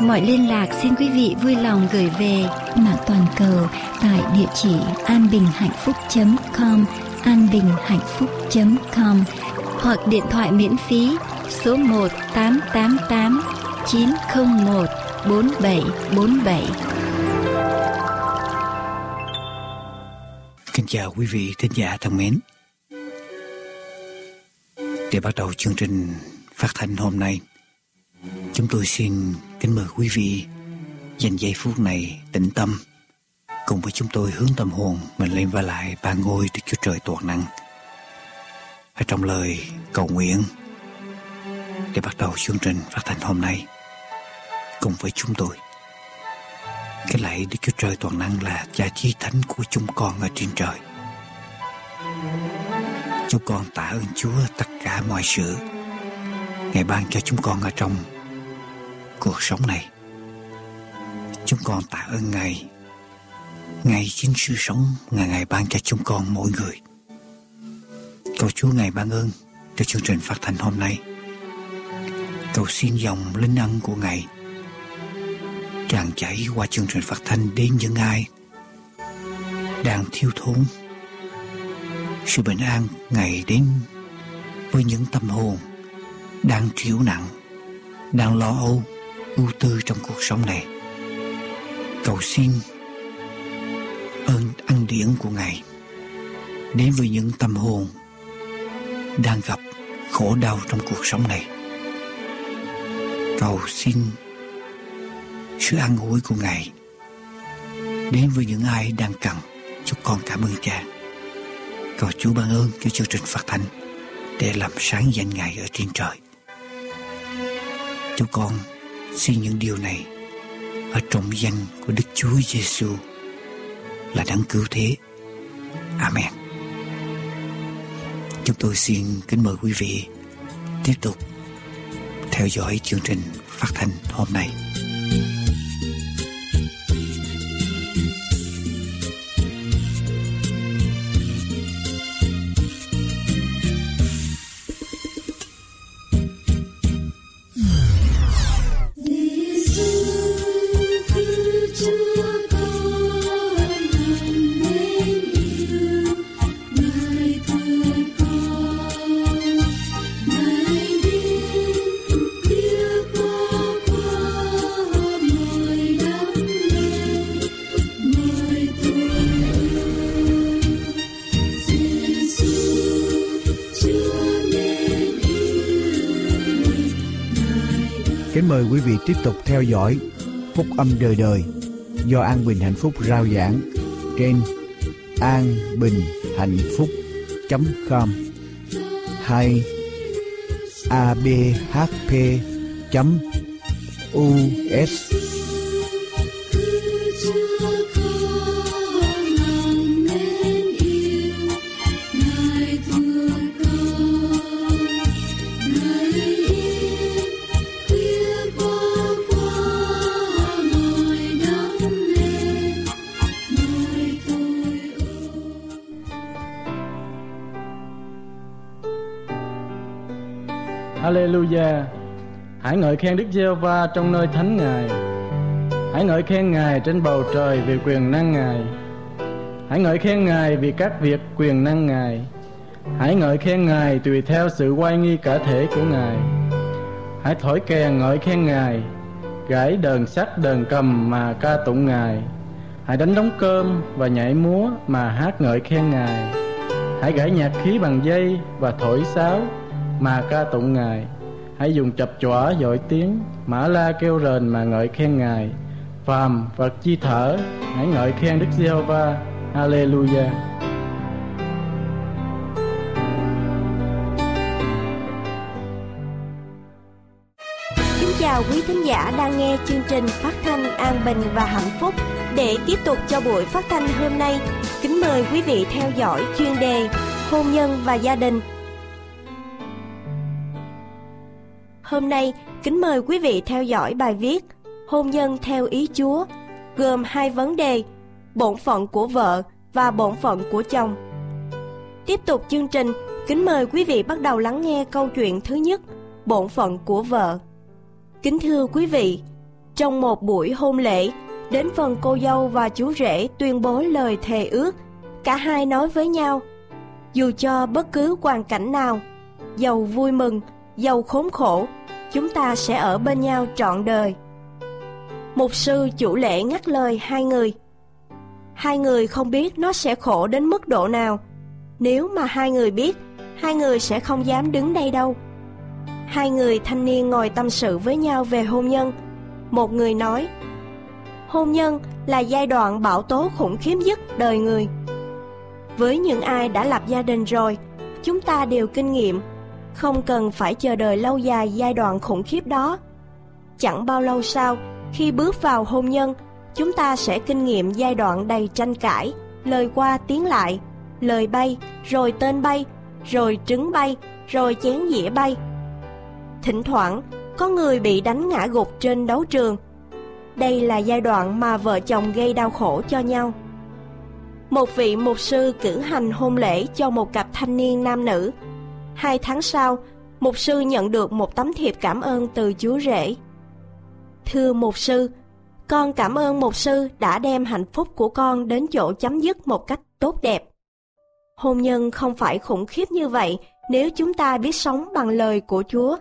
Mọi liên lạc xin quý vị vui lòng gửi về mạng toàn cầu tại địa chỉ anbinhhạnhphúc.com anbinhhạnhphúc.com hoặc điện thoại miễn phí số 1 888 901 4747. Kính chào quý vị thính giả thân mến. Để bắt đầu chương trình phát thanh hôm nay, chúng tôi xin kính mời quý vị dành giây phút này tĩnh tâm cùng với chúng tôi hướng tâm hồn mình lên và lại ba ngôi Đức Chúa Trời toàn năng. Ở trong lời cầu nguyện để bắt đầu chương trình phát thanh hôm nay, cùng với chúng tôi. Cái lạy Đức Chúa Trời toàn năng là cha chi thánh của chúng con ở trên trời. Chúng con tạ ơn Chúa tất cả mọi sự Ngài ban cho chúng con ở trong cuộc sống này. Chúng con tạ ơn Ngài. Ngài chính sự sống, Ngài Ngài ban cho chúng con mỗi người. Cầu Chúa Ngài ban ơn cho chương trình phát thanh hôm nay. Cầu xin dòng linh ân của Ngài tràn chảy qua chương trình phát thanh đến những ai đang thiếu thốn sự bình an ngày đến với những tâm hồn đang chịu nặng, đang lo âu ưu tư trong cuộc sống này. Cầu xin ơn ân điển của ngài đến với những tâm hồn đang gặp khổ đau trong cuộc sống này. Cầu xin sự an ủi của ngài đến với những ai đang cần chúc con cảm ơn cha. Cầu chúa ban ơn cho chương trình phát thanh để làm sáng danh ngài ở trên trời. Chúc con xin những điều này ở trong danh của Đức Chúa Giêsu là đáng cứu thế. Amen. Chúng tôi xin kính mời quý vị tiếp tục theo dõi chương trình phát thanh hôm nay. Kính mời quý vị tiếp tục theo dõi Phúc âm đời đời do An Bình Hạnh Phúc rao giảng trên an bình hạnh phúc com, hay abhp us Hãy ngợi khen Đức Giê-hô-va trong nơi thánh Ngài. Hãy ngợi khen Ngài trên bầu trời vì quyền năng Ngài. Hãy ngợi khen Ngài vì các việc quyền năng Ngài. Hãy ngợi khen Ngài tùy theo sự quay nghi cả thể của Ngài. Hãy thổi kèn ngợi khen Ngài, gãy đờn sắt đờn cầm mà ca tụng Ngài. Hãy đánh đống cơm và nhảy múa mà hát ngợi khen Ngài. Hãy gãy nhạc khí bằng dây và thổi sáo mà ca tụng ngài hãy dùng chập chọa dội tiếng mã la kêu rền mà ngợi khen ngài phàm vật chi thở hãy ngợi khen đức giê-hô-va hallelujah Kính chào chào quý thính giả đang nghe chương trình phát thanh an bình và hạnh phúc. Để tiếp tục cho buổi phát thanh hôm nay, kính mời quý vị theo dõi chuyên đề Hôn nhân và gia đình. Hôm nay, kính mời quý vị theo dõi bài viết Hôn nhân theo ý Chúa, gồm hai vấn đề, bổn phận của vợ và bổn phận của chồng. Tiếp tục chương trình, kính mời quý vị bắt đầu lắng nghe câu chuyện thứ nhất, bổn phận của vợ. Kính thưa quý vị, trong một buổi hôn lễ, đến phần cô dâu và chú rể tuyên bố lời thề ước, cả hai nói với nhau, dù cho bất cứ hoàn cảnh nào, giàu vui mừng, giàu khốn khổ, chúng ta sẽ ở bên nhau trọn đời. Mục sư chủ lễ ngắt lời hai người. Hai người không biết nó sẽ khổ đến mức độ nào. Nếu mà hai người biết, hai người sẽ không dám đứng đây đâu. Hai người thanh niên ngồi tâm sự với nhau về hôn nhân. Một người nói, hôn nhân là giai đoạn bão tố khủng khiếp nhất đời người. Với những ai đã lập gia đình rồi, chúng ta đều kinh nghiệm, không cần phải chờ đợi lâu dài giai đoạn khủng khiếp đó. Chẳng bao lâu sau, khi bước vào hôn nhân, chúng ta sẽ kinh nghiệm giai đoạn đầy tranh cãi, lời qua tiếng lại, lời bay, rồi tên bay, rồi trứng bay, rồi chén dĩa bay. Thỉnh thoảng, có người bị đánh ngã gục trên đấu trường. Đây là giai đoạn mà vợ chồng gây đau khổ cho nhau. Một vị mục sư cử hành hôn lễ cho một cặp thanh niên nam nữ. Hai tháng sau, mục sư nhận được một tấm thiệp cảm ơn từ chúa rể. Thưa mục sư, con cảm ơn mục sư đã đem hạnh phúc của con đến chỗ chấm dứt một cách tốt đẹp. Hôn nhân không phải khủng khiếp như vậy nếu chúng ta biết sống bằng lời của Chúa.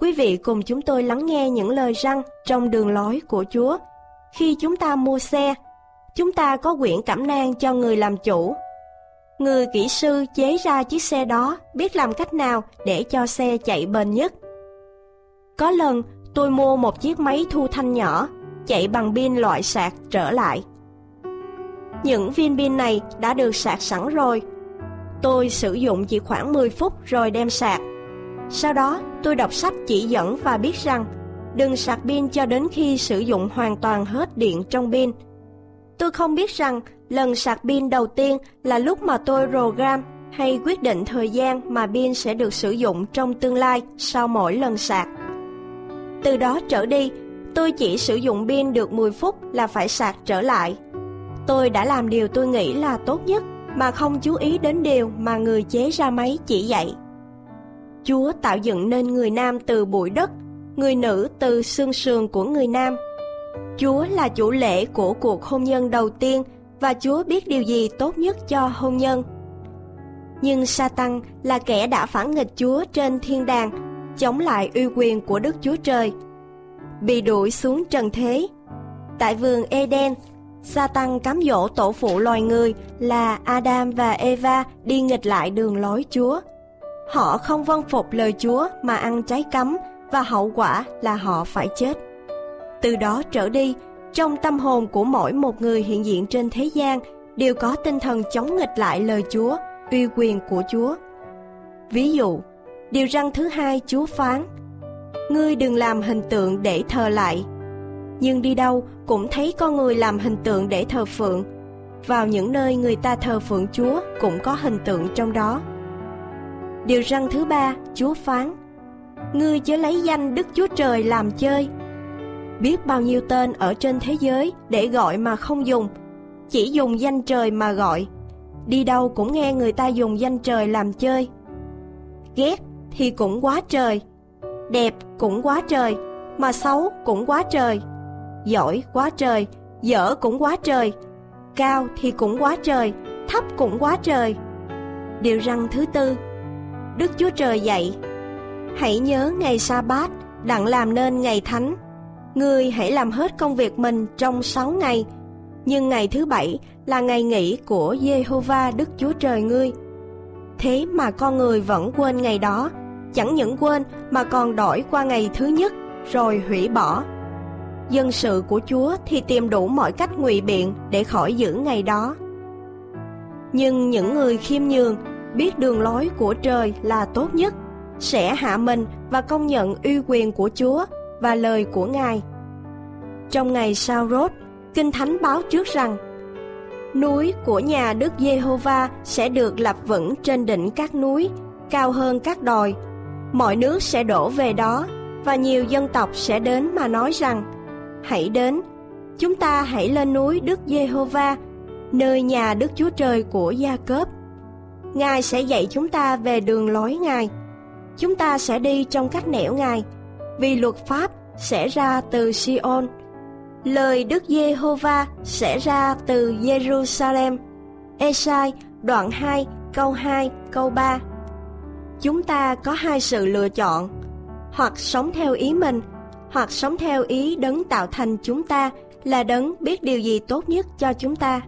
Quý vị cùng chúng tôi lắng nghe những lời răng trong đường lối của Chúa. Khi chúng ta mua xe, chúng ta có quyển cảm nang cho người làm chủ. Người kỹ sư chế ra chiếc xe đó biết làm cách nào để cho xe chạy bền nhất. Có lần tôi mua một chiếc máy thu thanh nhỏ, chạy bằng pin loại sạc trở lại. Những viên pin này đã được sạc sẵn rồi. Tôi sử dụng chỉ khoảng 10 phút rồi đem sạc. Sau đó, tôi đọc sách chỉ dẫn và biết rằng đừng sạc pin cho đến khi sử dụng hoàn toàn hết điện trong pin. Tôi không biết rằng lần sạc pin đầu tiên là lúc mà tôi program hay quyết định thời gian mà pin sẽ được sử dụng trong tương lai sau mỗi lần sạc. Từ đó trở đi, tôi chỉ sử dụng pin được 10 phút là phải sạc trở lại. Tôi đã làm điều tôi nghĩ là tốt nhất mà không chú ý đến điều mà người chế ra máy chỉ dạy. Chúa tạo dựng nên người nam từ bụi đất, người nữ từ xương sườn của người nam. Chúa là chủ lễ của cuộc hôn nhân đầu tiên và Chúa biết điều gì tốt nhất cho hôn nhân. Nhưng Satan là kẻ đã phản nghịch Chúa trên thiên đàng, chống lại uy quyền của Đức Chúa Trời. Bị đuổi xuống trần thế. Tại vườn Eden, Satan cám dỗ tổ phụ loài người là Adam và Eva đi nghịch lại đường lối Chúa. Họ không vâng phục lời Chúa mà ăn trái cấm và hậu quả là họ phải chết. Từ đó trở đi, trong tâm hồn của mỗi một người hiện diện trên thế gian đều có tinh thần chống nghịch lại lời Chúa, uy quyền của Chúa. Ví dụ, điều răn thứ hai Chúa phán, Ngươi đừng làm hình tượng để thờ lại. Nhưng đi đâu cũng thấy con người làm hình tượng để thờ phượng. Vào những nơi người ta thờ phượng Chúa cũng có hình tượng trong đó. Điều răn thứ ba, Chúa phán, Ngươi chớ lấy danh Đức Chúa Trời làm chơi. Biết bao nhiêu tên ở trên thế giới để gọi mà không dùng, chỉ dùng danh trời mà gọi. Đi đâu cũng nghe người ta dùng danh trời làm chơi. Ghét thì cũng quá trời, đẹp cũng quá trời, mà xấu cũng quá trời. Giỏi quá trời, dở cũng quá trời, cao thì cũng quá trời, thấp cũng quá trời. Điều răng thứ tư Đức Chúa Trời dạy Hãy nhớ ngày sa bát đặng làm nên ngày thánh Ngươi hãy làm hết công việc mình trong sáu ngày. Nhưng ngày thứ bảy là ngày nghỉ của Jehovah Đức Chúa Trời ngươi. Thế mà con người vẫn quên ngày đó. Chẳng những quên mà còn đổi qua ngày thứ nhất Rồi hủy bỏ. Dân sự của Chúa thì tìm đủ mọi cách ngụy biện để khỏi giữ ngày đó. Nhưng những người khiêm nhường biết đường lối của trời là tốt nhất, sẽ hạ mình và công nhận uy quyền của Chúa và lời của Ngài. Trong ngày sao rốt, Kinh Thánh báo trước rằng Núi của nhà Đức Giê-hô-va sẽ được lập vững trên đỉnh các núi, cao hơn các đồi. Mọi nước sẽ đổ về đó, và nhiều dân tộc sẽ đến mà nói rằng Hãy đến, chúng ta hãy lên núi Đức Giê-hô-va, nơi nhà Đức Chúa Trời của Gia Cớp. Ngài sẽ dạy chúng ta về đường lối Ngài. Chúng ta sẽ đi trong cách nẻo Ngài, vì luật pháp sẽ ra từ Sion Lời Đức Giê-hô-va sẽ ra từ Jerusalem. Esai đoạn 2 câu 2 câu 3 Chúng ta có hai sự lựa chọn, hoặc sống theo ý mình, hoặc sống theo ý đấng tạo thành chúng ta là đấng biết điều gì tốt nhất cho chúng ta.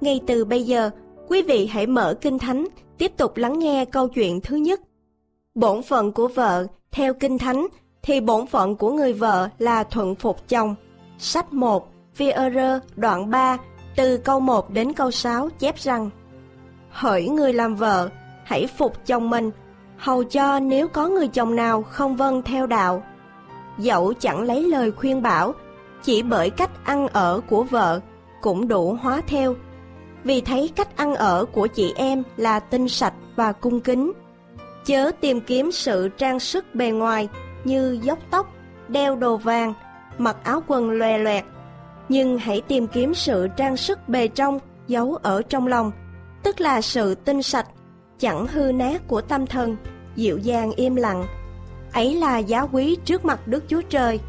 Ngay từ bây giờ, quý vị hãy mở Kinh Thánh, tiếp tục lắng nghe câu chuyện thứ nhất. Bổn phận của vợ, theo Kinh Thánh, thì bổn phận của người vợ là thuận phục chồng. Sách 1, phi đoạn 3, từ câu 1 đến câu 6 chép rằng Hỡi người làm vợ, hãy phục chồng mình, hầu cho nếu có người chồng nào không vâng theo đạo. Dẫu chẳng lấy lời khuyên bảo, chỉ bởi cách ăn ở của vợ cũng đủ hóa theo. Vì thấy cách ăn ở của chị em là tinh sạch và cung kính. Chớ tìm kiếm sự trang sức bề ngoài như dốc tóc, đeo đồ vàng, mặc áo quần lòe loẹt, nhưng hãy tìm kiếm sự trang sức bề trong giấu ở trong lòng, tức là sự tinh sạch, chẳng hư nát của tâm thần, dịu dàng im lặng. Ấy là giá quý trước mặt Đức Chúa Trời.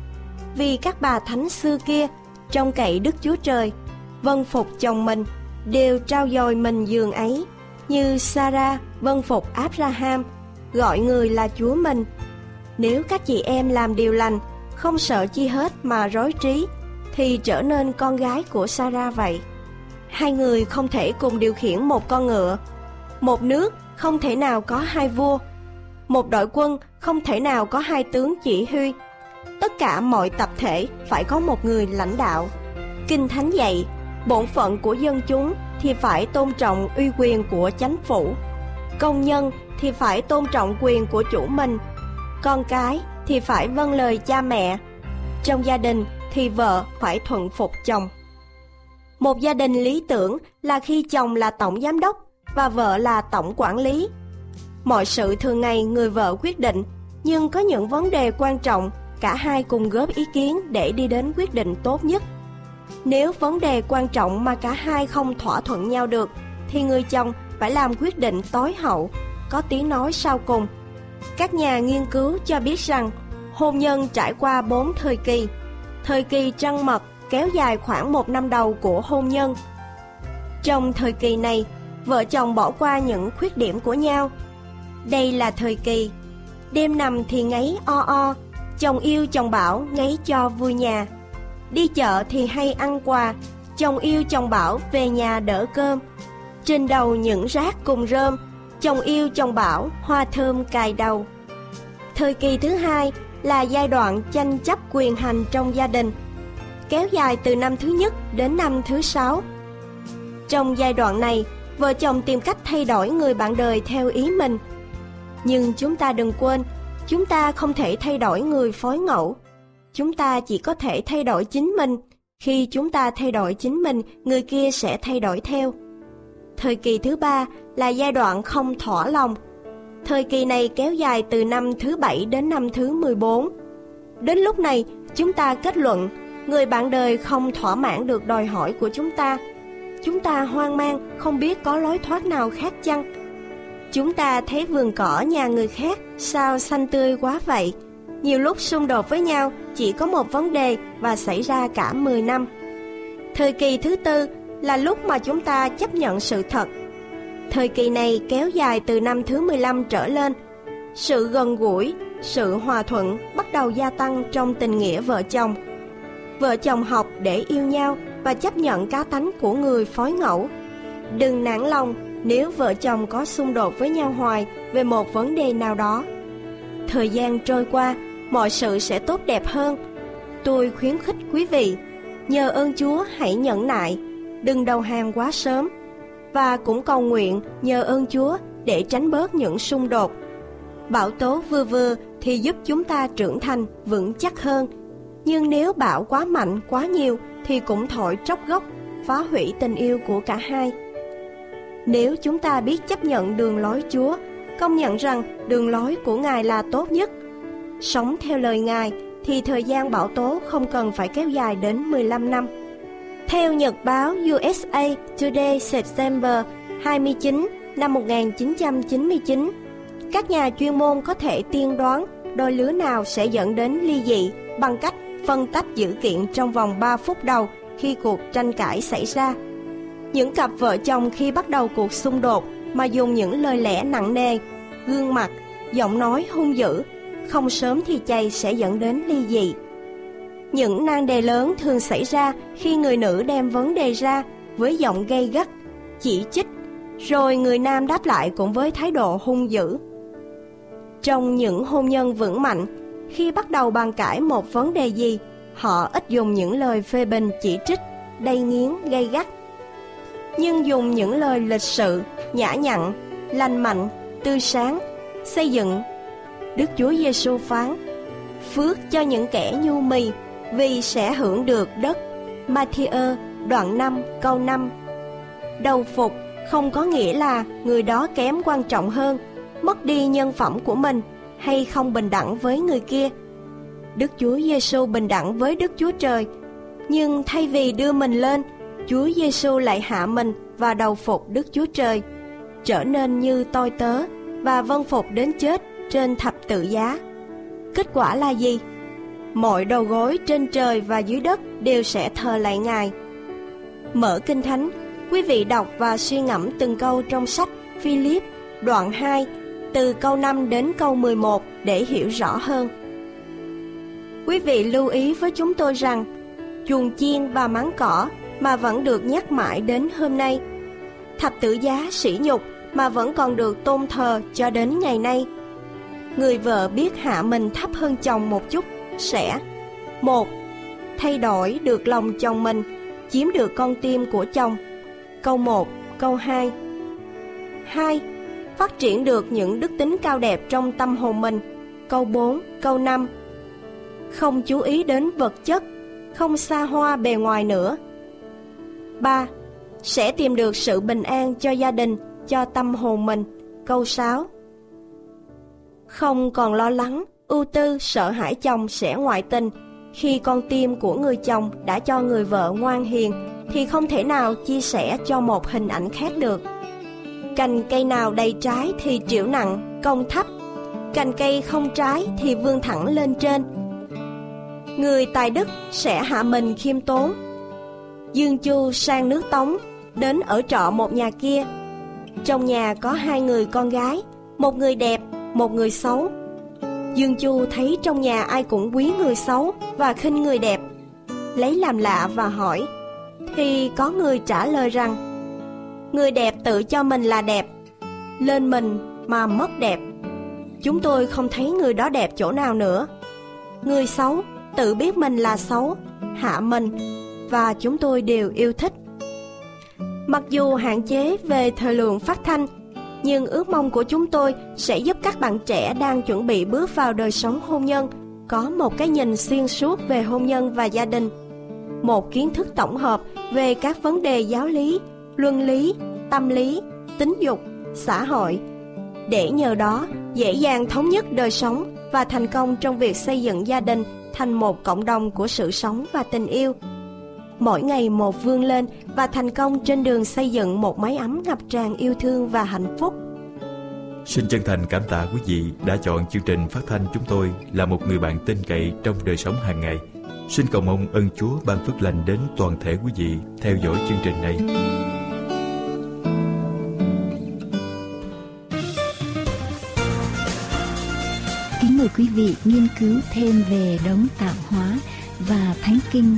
Vì các bà thánh xưa kia, trong cậy Đức Chúa Trời, vân phục chồng mình, đều trao dồi mình giường ấy, như Sarah vân phục Abraham, gọi người là Chúa mình. Nếu các chị em làm điều lành, không sợ chi hết mà rối trí, thì trở nên con gái của Sarah vậy. Hai người không thể cùng điều khiển một con ngựa. Một nước không thể nào có hai vua. Một đội quân không thể nào có hai tướng chỉ huy. Tất cả mọi tập thể phải có một người lãnh đạo. Kinh Thánh dạy, bổn phận của dân chúng thì phải tôn trọng uy quyền của chánh phủ. Công nhân thì phải tôn trọng quyền của chủ mình. Con cái thì phải vâng lời cha mẹ. Trong gia đình thì vợ phải thuận phục chồng. Một gia đình lý tưởng là khi chồng là tổng giám đốc và vợ là tổng quản lý. Mọi sự thường ngày người vợ quyết định, nhưng có những vấn đề quan trọng cả hai cùng góp ý kiến để đi đến quyết định tốt nhất. Nếu vấn đề quan trọng mà cả hai không thỏa thuận nhau được, thì người chồng phải làm quyết định tối hậu, có tiếng nói sau cùng các nhà nghiên cứu cho biết rằng hôn nhân trải qua 4 thời kỳ. Thời kỳ trăng mật kéo dài khoảng một năm đầu của hôn nhân. Trong thời kỳ này, vợ chồng bỏ qua những khuyết điểm của nhau. Đây là thời kỳ đêm nằm thì ngáy o o, chồng yêu chồng bảo ngáy cho vui nhà. Đi chợ thì hay ăn quà, chồng yêu chồng bảo về nhà đỡ cơm. Trên đầu những rác cùng rơm, chồng yêu chồng bảo hoa thơm cài đầu. Thời kỳ thứ hai là giai đoạn tranh chấp quyền hành trong gia đình, kéo dài từ năm thứ nhất đến năm thứ sáu. Trong giai đoạn này, vợ chồng tìm cách thay đổi người bạn đời theo ý mình. Nhưng chúng ta đừng quên, chúng ta không thể thay đổi người phối ngẫu. Chúng ta chỉ có thể thay đổi chính mình. Khi chúng ta thay đổi chính mình, người kia sẽ thay đổi theo. Thời kỳ thứ ba là giai đoạn không thỏa lòng. Thời kỳ này kéo dài từ năm thứ bảy đến năm thứ 14. Đến lúc này, chúng ta kết luận người bạn đời không thỏa mãn được đòi hỏi của chúng ta. Chúng ta hoang mang, không biết có lối thoát nào khác chăng. Chúng ta thấy vườn cỏ nhà người khác sao xanh tươi quá vậy. Nhiều lúc xung đột với nhau chỉ có một vấn đề và xảy ra cả 10 năm. Thời kỳ thứ tư là lúc mà chúng ta chấp nhận sự thật. Thời kỳ này kéo dài từ năm thứ 15 trở lên. Sự gần gũi, sự hòa thuận bắt đầu gia tăng trong tình nghĩa vợ chồng. Vợ chồng học để yêu nhau và chấp nhận cá tánh của người phối ngẫu. Đừng nản lòng nếu vợ chồng có xung đột với nhau hoài về một vấn đề nào đó. Thời gian trôi qua, mọi sự sẽ tốt đẹp hơn. Tôi khuyến khích quý vị, nhờ ơn Chúa hãy nhẫn nại, đừng đầu hàng quá sớm và cũng cầu nguyện nhờ ơn Chúa để tránh bớt những xung đột. Bão tố vừa vừa thì giúp chúng ta trưởng thành vững chắc hơn. Nhưng nếu bão quá mạnh, quá nhiều thì cũng thổi tróc gốc, phá hủy tình yêu của cả hai. Nếu chúng ta biết chấp nhận đường lối Chúa, công nhận rằng đường lối của Ngài là tốt nhất, sống theo lời Ngài thì thời gian bão tố không cần phải kéo dài đến 15 năm. Theo nhật báo USA Today September 29 năm 1999, các nhà chuyên môn có thể tiên đoán đôi lứa nào sẽ dẫn đến ly dị bằng cách phân tách dữ kiện trong vòng 3 phút đầu khi cuộc tranh cãi xảy ra. Những cặp vợ chồng khi bắt đầu cuộc xung đột mà dùng những lời lẽ nặng nề, gương mặt, giọng nói hung dữ, không sớm thì chay sẽ dẫn đến ly dị. Những nan đề lớn thường xảy ra khi người nữ đem vấn đề ra với giọng gay gắt, chỉ trích, rồi người nam đáp lại cũng với thái độ hung dữ. Trong những hôn nhân vững mạnh, khi bắt đầu bàn cãi một vấn đề gì, họ ít dùng những lời phê bình chỉ trích, đầy nghiến, gay gắt. Nhưng dùng những lời lịch sự, nhã nhặn, lành mạnh, tươi sáng, xây dựng. Đức Chúa Giêsu phán: Phước cho những kẻ nhu mì, vì sẽ hưởng được đất. Matthew đoạn 5 câu 5 Đầu phục không có nghĩa là người đó kém quan trọng hơn, mất đi nhân phẩm của mình hay không bình đẳng với người kia. Đức Chúa Giêsu bình đẳng với Đức Chúa Trời, nhưng thay vì đưa mình lên, Chúa Giêsu lại hạ mình và đầu phục Đức Chúa Trời, trở nên như tôi tớ và vâng phục đến chết trên thập tự giá. Kết quả là gì? Mọi đầu gối trên trời và dưới đất đều sẽ thờ lại Ngài. Mở Kinh Thánh, quý vị đọc và suy ngẫm từng câu trong sách Philip đoạn 2 từ câu 5 đến câu 11 để hiểu rõ hơn. Quý vị lưu ý với chúng tôi rằng chuồng chiên và máng cỏ mà vẫn được nhắc mãi đến hôm nay. Thập tử giá sỉ nhục mà vẫn còn được tôn thờ cho đến ngày nay. Người vợ biết hạ mình thấp hơn chồng một chút sẽ một Thay đổi được lòng chồng mình, chiếm được con tim của chồng. Câu 1, câu 2 2. Phát triển được những đức tính cao đẹp trong tâm hồn mình. Câu 4, câu 5 Không chú ý đến vật chất, không xa hoa bề ngoài nữa. 3. Sẽ tìm được sự bình an cho gia đình, cho tâm hồn mình. Câu 6 Không còn lo lắng, ưu tư sợ hãi chồng sẽ ngoại tình. Khi con tim của người chồng đã cho người vợ ngoan hiền, thì không thể nào chia sẻ cho một hình ảnh khác được. Cành cây nào đầy trái thì triệu nặng, công thấp. Cành cây không trái thì vươn thẳng lên trên. Người tài đức sẽ hạ mình khiêm tốn. Dương chu sang nước tống, đến ở trọ một nhà kia. Trong nhà có hai người con gái, một người đẹp, một người xấu. Dương Chu thấy trong nhà ai cũng quý người xấu và khinh người đẹp. Lấy làm lạ và hỏi, thì có người trả lời rằng, người đẹp tự cho mình là đẹp, lên mình mà mất đẹp. Chúng tôi không thấy người đó đẹp chỗ nào nữa. Người xấu tự biết mình là xấu, hạ mình và chúng tôi đều yêu thích. Mặc dù hạn chế về thời lượng phát thanh nhưng ước mong của chúng tôi sẽ giúp các bạn trẻ đang chuẩn bị bước vào đời sống hôn nhân có một cái nhìn xuyên suốt về hôn nhân và gia đình. Một kiến thức tổng hợp về các vấn đề giáo lý, luân lý, tâm lý, tính dục, xã hội. Để nhờ đó, dễ dàng thống nhất đời sống và thành công trong việc xây dựng gia đình thành một cộng đồng của sự sống và tình yêu mỗi ngày một vươn lên và thành công trên đường xây dựng một mái ấm ngập tràn yêu thương và hạnh phúc. Xin chân thành cảm tạ quý vị đã chọn chương trình phát thanh chúng tôi là một người bạn tin cậy trong đời sống hàng ngày. Xin cầu mong ơn Chúa ban phước lành đến toàn thể quý vị theo dõi chương trình này. Kính mời quý vị nghiên cứu thêm về đấng tạo hóa và thánh kinh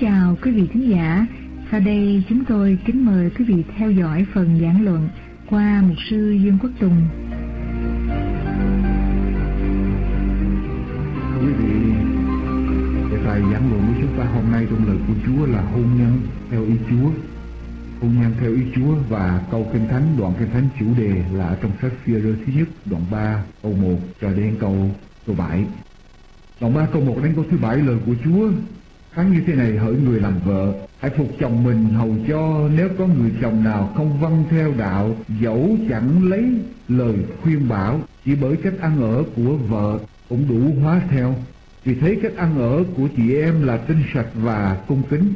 Chào quý vị khán giả. Sau đây chúng tôi kính mời quý vị theo dõi phần giảng luận qua mục sư Dương Quốc Tùng. Quý vị, đề tài giảng luận của chúng ta hôm nay trong lời của Chúa là hôn nhân theo ý Chúa. Hôn nhân theo ý Chúa và câu Kinh Thánh, đoạn Kinh Thánh chủ đề là ở trong sách phi rơ thứ nhất, đoạn 3, câu 1 cho đến câu câu 7. Đoạn 3 câu 1 đến câu thứ 7 lời của Chúa phán như thế này hỡi người làm vợ, hãy phục chồng mình hầu cho nếu có người chồng nào không vâng theo đạo, dẫu chẳng lấy lời khuyên bảo, chỉ bởi cách ăn ở của vợ cũng đủ hóa theo. Vì thế cách ăn ở của chị em là tinh sạch và cung kính,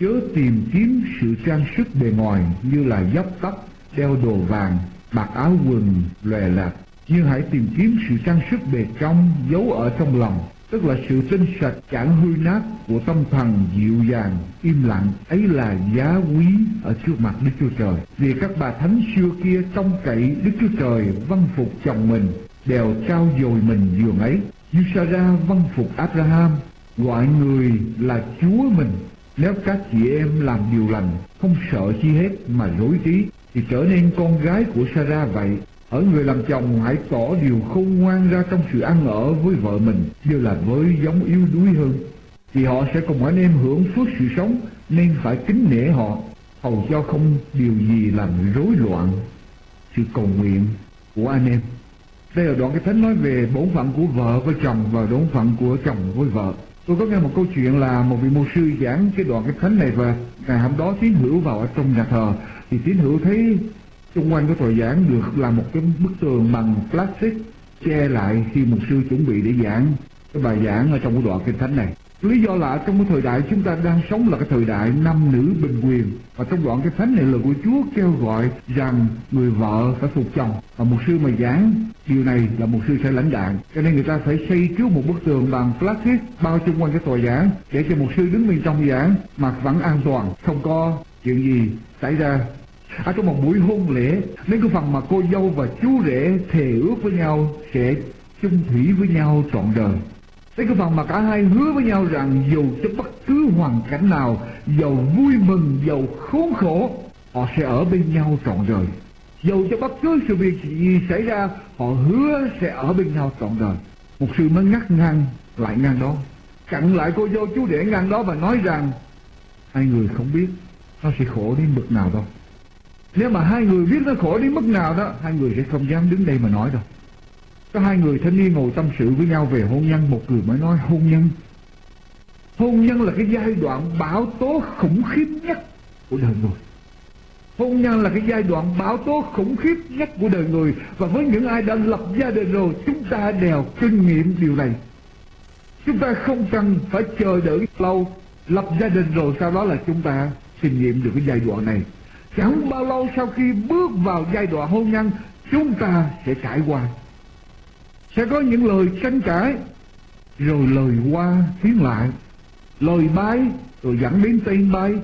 chớ tìm kiếm sự trang sức bề ngoài như là dốc tóc, đeo đồ vàng, mặc áo quần lòe lạc nhưng hãy tìm kiếm sự trang sức bề trong, giấu ở trong lòng tức là sự tinh sạch chẳng hư nát của tâm thần dịu dàng, im lặng, ấy là giá quý ở trước mặt đức chúa trời. Vì các bà thánh xưa kia trông cậy đức chúa trời văn phục chồng mình, đều trao dồi mình giường ấy. Như Sarah văn phục Abraham gọi người là chúa mình. Nếu các chị em làm điều lành, không sợ chi hết mà rối trí thì trở nên con gái của Sarah vậy ở người làm chồng hãy tỏ điều khôn ngoan ra trong sự ăn ở với vợ mình như là với giống yếu đuối hơn. Thì họ sẽ cùng anh em hưởng phước sự sống, nên phải kính nể họ. Hầu cho không điều gì làm rối loạn sự cầu nguyện của anh em. Đây là đoạn cái thánh nói về bổn phận của vợ với chồng và bổn phận của chồng với vợ. Tôi có nghe một câu chuyện là một vị mục sư giảng cái đoạn cái thánh này và ngày hôm đó tín hữu vào ở trong nhà thờ, thì tín hữu thấy xung quanh cái tòa giảng được làm một cái bức tường bằng plastic, che lại khi mục sư chuẩn bị để giảng. Cái bài giảng ở trong cái đoạn kinh thánh này. Lý do là trong cái thời đại chúng ta đang sống là cái thời đại nam nữ bình quyền. Và trong đoạn cái thánh này là của Chúa kêu gọi rằng người vợ phải phục chồng. Và một sư mà giảng, điều này là một sư sẽ lãnh đạn cho nên người ta phải xây trước một bức tường bằng plastic, bao chung quanh cái tòa giảng, để cho một sư đứng bên trong giảng mà vẫn an toàn, không có chuyện gì xảy ra. À, ở trong một buổi hôn lễ nên cái phần mà cô dâu và chú rể thề ước với nhau sẽ chung thủy với nhau trọn đời Đến cái phần mà cả hai hứa với nhau rằng dù cho bất cứ hoàn cảnh nào, dầu vui mừng, dầu khốn khổ, họ sẽ ở bên nhau trọn đời. dầu cho bất cứ sự việc gì xảy ra, họ hứa sẽ ở bên nhau trọn đời. Một sự mới ngắt ngang lại ngang đó, chặn lại cô dâu chú rể ngang đó và nói rằng hai người không biết nó sẽ khổ đến mức nào đâu. Nếu mà hai người biết nó khổ đến mức nào đó, hai người sẽ không dám đứng đây mà nói đâu. Có hai người thanh niên ngồi tâm sự với nhau về hôn nhân, một người mới nói hôn nhân. Hôn nhân là cái giai đoạn bão tố khủng khiếp nhất của đời người. Hôn nhân là cái giai đoạn bão tố khủng khiếp nhất của đời người và với những ai đã lập gia đình rồi chúng ta đều kinh nghiệm điều này. Chúng ta không cần phải chờ đợi lâu lập gia đình rồi sau đó là chúng ta kinh nghiệm được cái giai đoạn này. Chẳng bao lâu sau khi bước vào giai đoạn hôn nhân, chúng ta sẽ trải qua. Sẽ có những lời tranh cãi, rồi lời qua tiếng lại. Lời bay rồi dẫn đến tên bay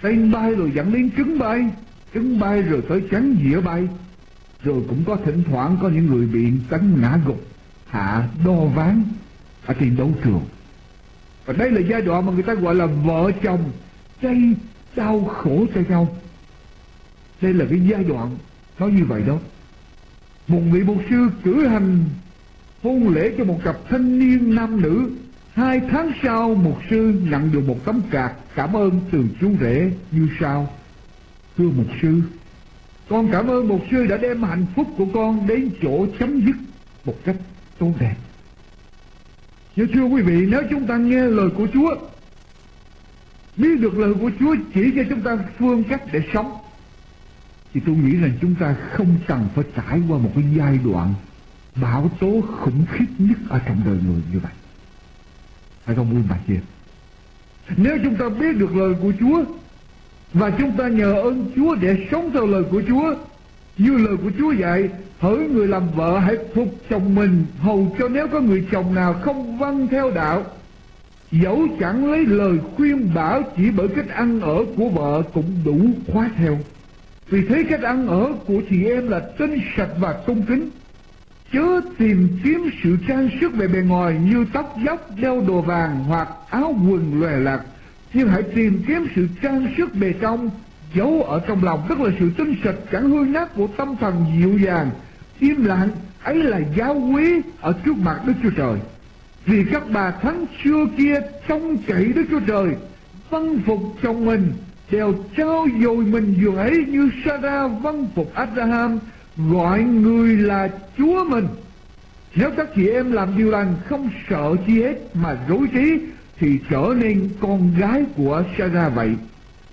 tên bay rồi dẫn đến trứng bay trứng bay rồi tới trắng dĩa bay rồi cũng có thỉnh thoảng có những người bị tấn ngã gục, hạ đo ván ở trên đấu trường. Và đây là giai đoạn mà người ta gọi là vợ chồng chay đau khổ cho nhau đây là cái giai đoạn nó như vậy đó. Một vị mục sư cử hành hôn lễ cho một cặp thanh niên nam nữ. Hai tháng sau, một sư nhận được một tấm cạc cảm ơn từ chú rể như sau. Thưa một sư, con cảm ơn một sư đã đem hạnh phúc của con đến chỗ chấm dứt một cách tốt đẹp. Nhưng thưa quý vị, nếu chúng ta nghe lời của Chúa, biết được lời của Chúa chỉ cho chúng ta phương cách để sống thì tôi nghĩ rằng chúng ta không cần phải trải qua một cái giai đoạn bão tố khủng khiếp nhất ở trong đời người như vậy. Phải không quý bà chị nếu chúng ta biết được lời của Chúa và chúng ta nhờ ơn Chúa để sống theo lời của Chúa, như lời của Chúa dạy, hỡi người làm vợ hãy phục chồng mình hầu cho nếu có người chồng nào không vâng theo đạo. Dẫu chẳng lấy lời khuyên bảo chỉ bởi cách ăn ở của vợ cũng đủ khóa theo vì thế cách ăn ở của chị em là tinh sạch và công kính, chớ tìm kiếm sự trang sức về bề ngoài như tóc dốc đeo đồ vàng hoặc áo quần lòe lạc, nhưng hãy tìm kiếm sự trang sức bề trong, giấu ở trong lòng, tức là sự tinh sạch, chẳng hư nát của tâm thần dịu dàng, im lặng, ấy là giáo quý ở trước mặt đức chúa trời. Vì các bà thánh xưa kia trông cậy đức chúa trời vâng phục chồng mình đều trao dồi mình dường ấy như Sarah vâng phục Abraham gọi người là Chúa mình. Nếu các chị em làm điều lành không sợ chi hết mà dối trí thì trở nên con gái của Sarah vậy.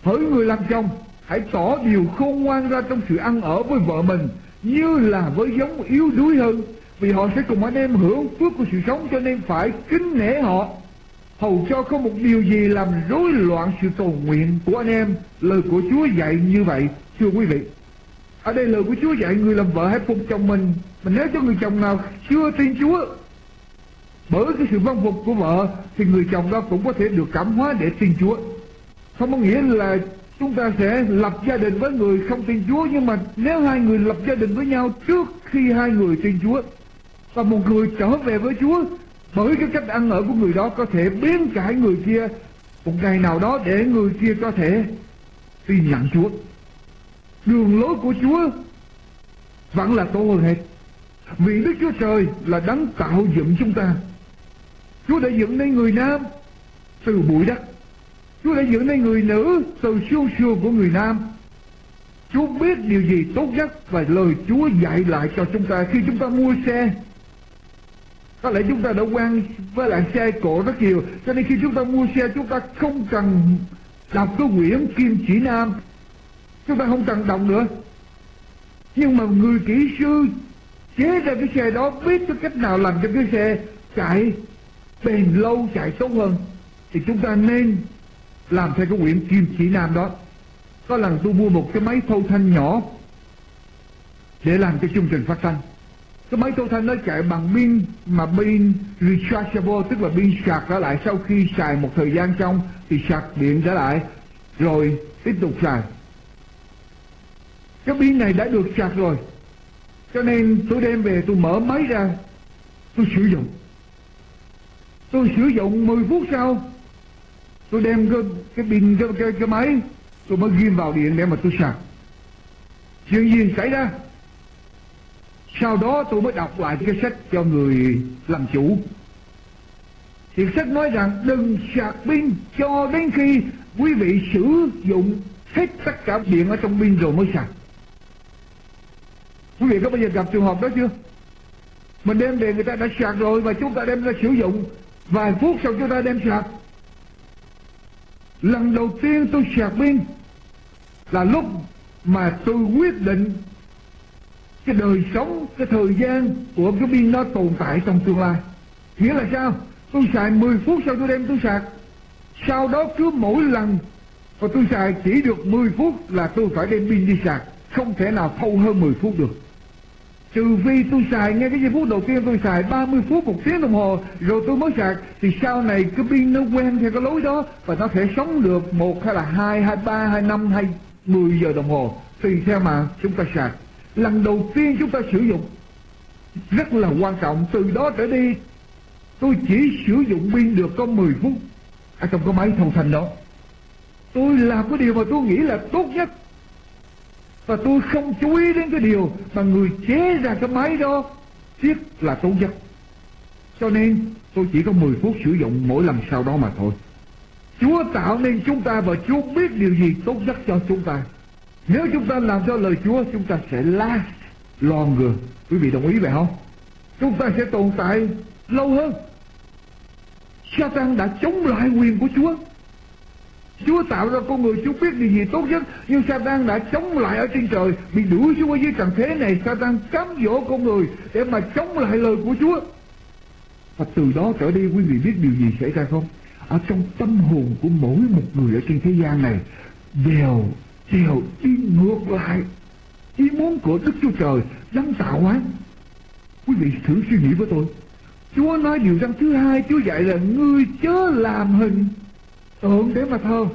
Hỡi người làm chồng, hãy tỏ điều khôn ngoan ra trong sự ăn ở với vợ mình như là với giống yếu đuối hơn vì họ sẽ cùng anh em hưởng phước của sự sống cho nên phải kính nể họ hầu cho không một điều gì làm rối loạn sự cầu nguyện của anh em, lời của Chúa dạy như vậy, thưa quý vị. Ở đây lời của Chúa dạy người làm vợ hãy phục chồng mình mình nếu cho người chồng nào chưa tin Chúa, bởi cái sự vâng phục của vợ, thì người chồng đó cũng có thể được cảm hóa để tin Chúa. Không có nghĩa là chúng ta sẽ lập gia đình với người không tin Chúa, nhưng mà nếu hai người lập gia đình với nhau trước khi hai người tin Chúa, và một người trở về với Chúa bởi cái cách ăn ở của người đó có thể biến cải người kia, một ngày nào đó để người kia có thể tin nhận Chúa. Đường lối của Chúa vẫn là tốt hơn hết. Vì Đức Chúa Trời là đấng tạo dựng chúng ta. Chúa đã dựng nên người nam từ bụi đất. Chúa đã dựng nên người nữ từ xương xương của người nam. Chúa biết điều gì tốt nhất và lời Chúa dạy lại cho chúng ta khi chúng ta mua xe có lẽ chúng ta đã quen với lại xe cổ rất nhiều, cho nên khi chúng ta mua xe, chúng ta không cần đọc cái quyển kim chỉ nam. Chúng ta không cần đọc nữa. Nhưng mà người kỹ sư chế ra cái xe đó biết cái cách nào làm cho cái xe chạy bền lâu, chạy tốt hơn, thì chúng ta nên làm theo cái quyển kim chỉ nam đó. Có lần tôi mua một cái máy thâu thanh nhỏ để làm cái chương trình phát thanh cái máy tô thanh nó chạy bằng pin mà pin rechargeable tức là pin sạc trở lại. Sau khi xài một thời gian xong thì sạc điện trở lại rồi tiếp tục xài. Cái pin này đã được sạc rồi cho nên tôi đem về tôi mở máy ra tôi sử dụng. Tôi sử dụng 10 phút sau tôi đem cái cái pin cái, cái, cái máy tôi mới ghim vào điện để mà tôi sạc. Chuyện gì xảy ra? Sau đó tôi mới đọc lại cái sách cho người làm chủ. Thì sách nói rằng, đừng sạc pin, cho đến khi quý vị sử dụng hết tất cả điện ở trong pin rồi mới sạc. Quý vị có bao giờ gặp trường hợp đó chưa? Mình đem về người ta đã sạc rồi và chúng ta đem ra sử dụng. Vài phút sau chúng ta đem sạc. Lần đầu tiên tôi sạc pin là lúc mà tôi quyết định cái đời sống, cái thời gian của cái pin nó tồn tại trong tương lai. Nghĩa là sao? Tôi xài 10 phút sau tôi đem tôi sạc. Sau đó cứ mỗi lần mà tôi xài chỉ được 10 phút là tôi phải đem pin đi sạc. Không thể nào thâu hơn 10 phút được. Trừ phi tôi xài ngay cái giây phút đầu tiên tôi xài 30 phút một tiếng đồng hồ, rồi tôi mới sạc, thì sau này cái pin nó quen theo cái lối đó và nó sẽ sống được một hay là hai hai, ba, hai, năm hay 10 giờ đồng hồ. Tùy theo mà chúng ta sạc lần đầu tiên chúng ta sử dụng. Rất là quan trọng. Từ đó trở đi, tôi chỉ sử dụng pin được có 10 phút. Ở trong cái máy thâu thanh đó. Tôi làm cái điều mà tôi nghĩ là tốt nhất. Và tôi không chú ý đến cái điều mà người chế ra cái máy đó thiết là tốt nhất. Cho nên, tôi chỉ có 10 phút sử dụng mỗi lần sau đó mà thôi. Chúa tạo nên chúng ta và Chúa biết điều gì tốt nhất cho chúng ta nếu chúng ta làm theo lời Chúa, chúng ta sẽ last longer. Quý vị đồng ý vậy không? Chúng ta sẽ tồn tại lâu hơn. Satan đã chống lại quyền của Chúa. Chúa tạo ra con người Chúa biết điều gì tốt nhất, Nhưng Satan đã chống lại ở trên trời Bị đuổi xuống ở dưới trần thế này, Satan cám dỗ con người Để mà chống lại lời của Chúa Và từ đó trở đi, quý vị biết điều gì xảy ra không Ở trong tâm hồn của mỗi một người ở trên thế gian này, Đều chiều đi ngược lại ý muốn của Đức Chúa Trời đang tạo hóa. Quý vị thử suy nghĩ với tôi. Chúa nói điều răn thứ hai, Chúa dạy là ngươi chớ làm hình tượng để mà thờ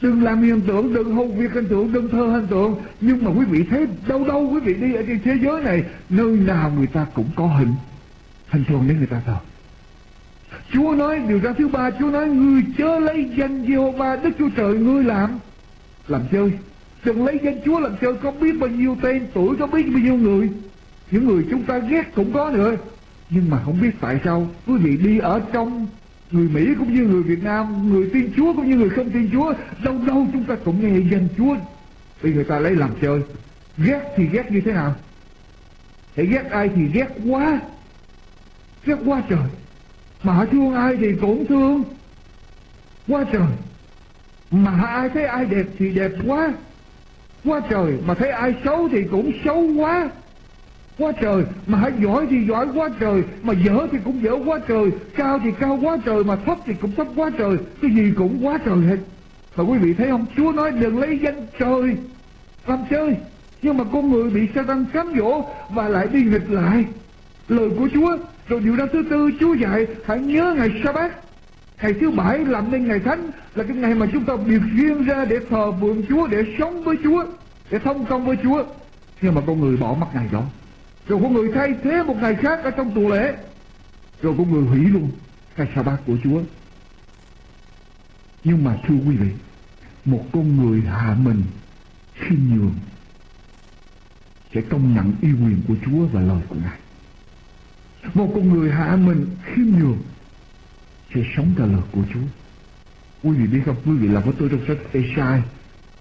đừng làm hiện tượng đừng hầu việc hình tượng đừng thơ hình tượng nhưng mà quý vị thấy đâu đâu quý vị đi ở trên thế giới này, nơi nào người ta cũng có hình. Hình tượng để người ta thờ. Chúa nói điều răn thứ ba, Chúa nói ngươi chớ lấy danh Giê-hô-va Đức Chúa Trời ngươi làm làm chơi. Đừng lấy danh Chúa làm chơi, có biết bao nhiêu tên tuổi có biết bao nhiêu người. Những người chúng ta ghét cũng có nữa. Nhưng mà không biết tại sao, quý vị đi ở trong người Mỹ cũng như người Việt Nam, người tin Chúa cũng như người không tin Chúa, đâu đâu chúng ta cũng nghe danh Chúa. Vì người ta lấy làm chơi. Ghét thì ghét như thế nào? Hãy ghét ai thì ghét quá. Ghét quá trời. Mà họ thương ai thì cũng thương. Quá trời mà ai thấy ai đẹp thì đẹp quá. Quá trời, mà thấy ai xấu thì cũng xấu quá. Quá trời, mà hãy giỏi thì giỏi quá trời, mà dở thì cũng dở quá trời, cao thì cao quá trời, mà thấp thì cũng thấp quá trời, cái gì cũng quá trời hết. Mà quý vị thấy không? Chúa nói đừng lấy danh trời làm chơi, nhưng mà con người bị sa tăng cám dỗ và lại đi nghịch lại. Lời của chúa, rồi điều đó thứ tư, chúa dạy, hãy nhớ ngày sa bát ngày thứ bảy làm nên ngày thánh là cái ngày mà chúng ta biệt riêng ra để thờ phượng chúa, để sống với chúa, để thông công với chúa. Nhưng mà con người bỏ mất ngày đó. Rồi con người thay thế một ngày khác ở trong tù lễ. Rồi con người hủy luôn ngày sa bát của Chúa. Nhưng mà thưa quý vị, một con người hạ mình khiêm nhường sẽ công nhận uy quyền của Chúa và lời của Ngài. Một con người hạ mình khiêm nhường sẽ sống theo lời của Chúa. Quý vị biết không? Quý vị làm với tôi trong sách Esai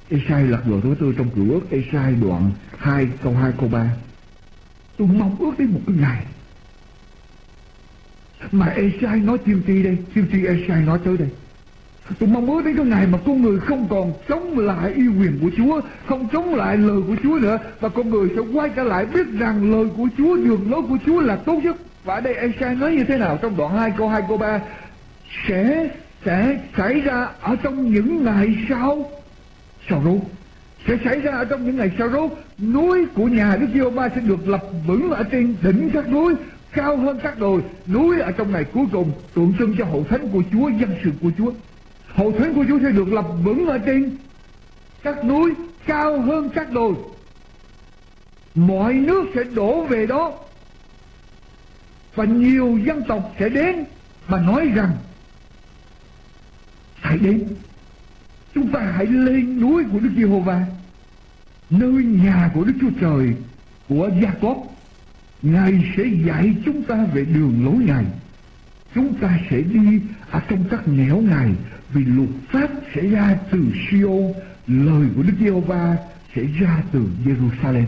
Esai lật vào với tôi trong cựu ước Esai đoạn 2 câu 2 câu 3 tôi mong ước đến một cái ngày mà Esai nói tiên tri đây tiên tri Esai nói tới đây. Tôi mong ước đến cái ngày mà con người không còn chống lại yêu quyền của Chúa, không chống lại lời của Chúa nữa và con người sẽ quay trở lại biết rằng lời của Chúa, đường lối của Chúa là tốt nhất. Và ở đây Esai nói như thế nào trong đoạn 2 câu 2 câu 3 sẽ sẽ xảy ra ở trong những ngày sau. Sau đó sẽ xảy ra ở trong những ngày sau đó núi của nhà Đức giê ba sẽ được lập vững ở trên đỉnh các núi, cao hơn các đồi. Núi ở trong ngày cuối cùng, tượng trưng cho hậu thánh của Chúa, dân sự của Chúa. Hậu thánh của Chúa sẽ được lập vững ở trên các núi, cao hơn các đồi. Mọi nước sẽ đổ về đó. Và nhiều dân tộc sẽ đến và nói rằng hãy đến. Chúng ta hãy lên núi của Đức Giê-hô-va, nơi nhà của Đức Chúa Trời, của Gia Cốp Ngài sẽ dạy chúng ta về đường lối Ngài. Chúng ta sẽ đi ở trong các nẻo Ngài, vì luật pháp sẽ ra từ Siô lời của Đức Giê-hô-va sẽ ra từ Jerusalem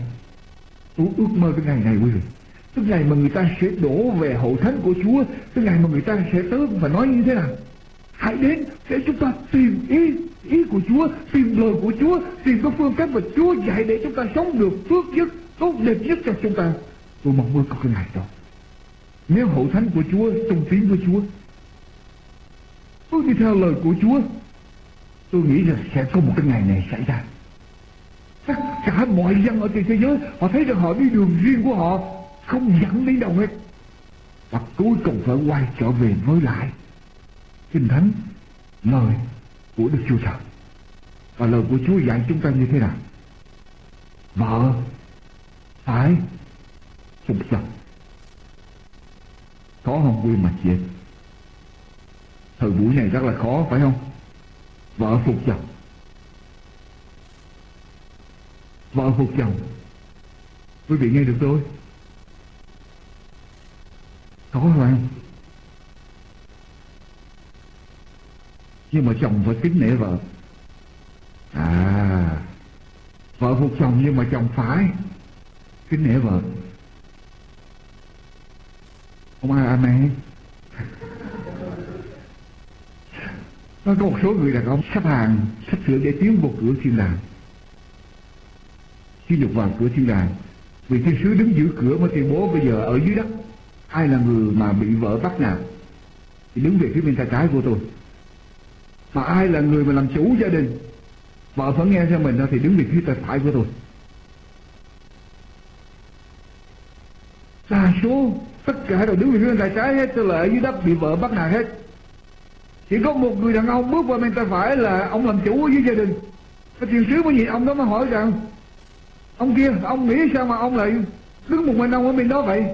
tôi ước mơ cái ngày này, quý vị. Cái ngày mà người ta sẽ đổ về hậu thánh của Chúa cái ngày mà người ta sẽ tới và nói như thế nào? Hãy đến để chúng ta tìm ý ý của Chúa, tìm lời của Chúa, tìm các phương cách mà Chúa dạy để chúng ta sống được phước nhất, tốt đẹp nhất cho chúng ta. Tôi mong muốn có cái ngày đó. Nếu hậu thánh của Chúa trung tín với Chúa, tôi đi theo lời của Chúa, tôi nghĩ là sẽ có một cái ngày này xảy ra. Tất cả mọi dân ở trên thế giới, họ thấy rằng họ đi đường riêng của họ, không dẫn đến đâu hết. Và cuối cùng phải quay trở về với lại kinh thánh, lời của Đức Chúa Trời. Và lời của Chúa dạy chúng ta như thế nào? Vợ phải phục chồng. Khó không quên mặt chị thời buổi này rất là khó, phải không? Vợ phục chồng. Vợ phục chồng. Quý vị nghe được tôi? Khó phải không nhưng mà chồng phải kính nể vợ. À vợ phục chồng nhưng mà chồng phải kính nể vợ. Không ai amen nó có một số người đàn ông sắp hàng sắp sửa để tiến vào cửa thiên đàng. Khi được vào cửa thiên đàng. Vì thiên sứ đứng giữ cửa mà tuyên bố bây giờ ở dưới đất, ai là người mà bị vợ bắt nạt, thì đứng về phía bên tay trái của tôi mà ai là người mà làm chủ gia đình? Vợ phải nghe theo mình đó thì đứng về phía tay phải của tôi. Đa số, tất cả đều đứng về phía tay trái hết cho lệ dưới đất bị vợ bắt nạt hết. Chỉ có một người đàn ông bước qua bên tay phải là ông làm chủ ở dưới gia đình. Cái tiền sứ mới nhìn ông đó mới hỏi rằng, ông kia, ông nghĩ sao mà ông lại đứng một mình ông ở bên đó vậy?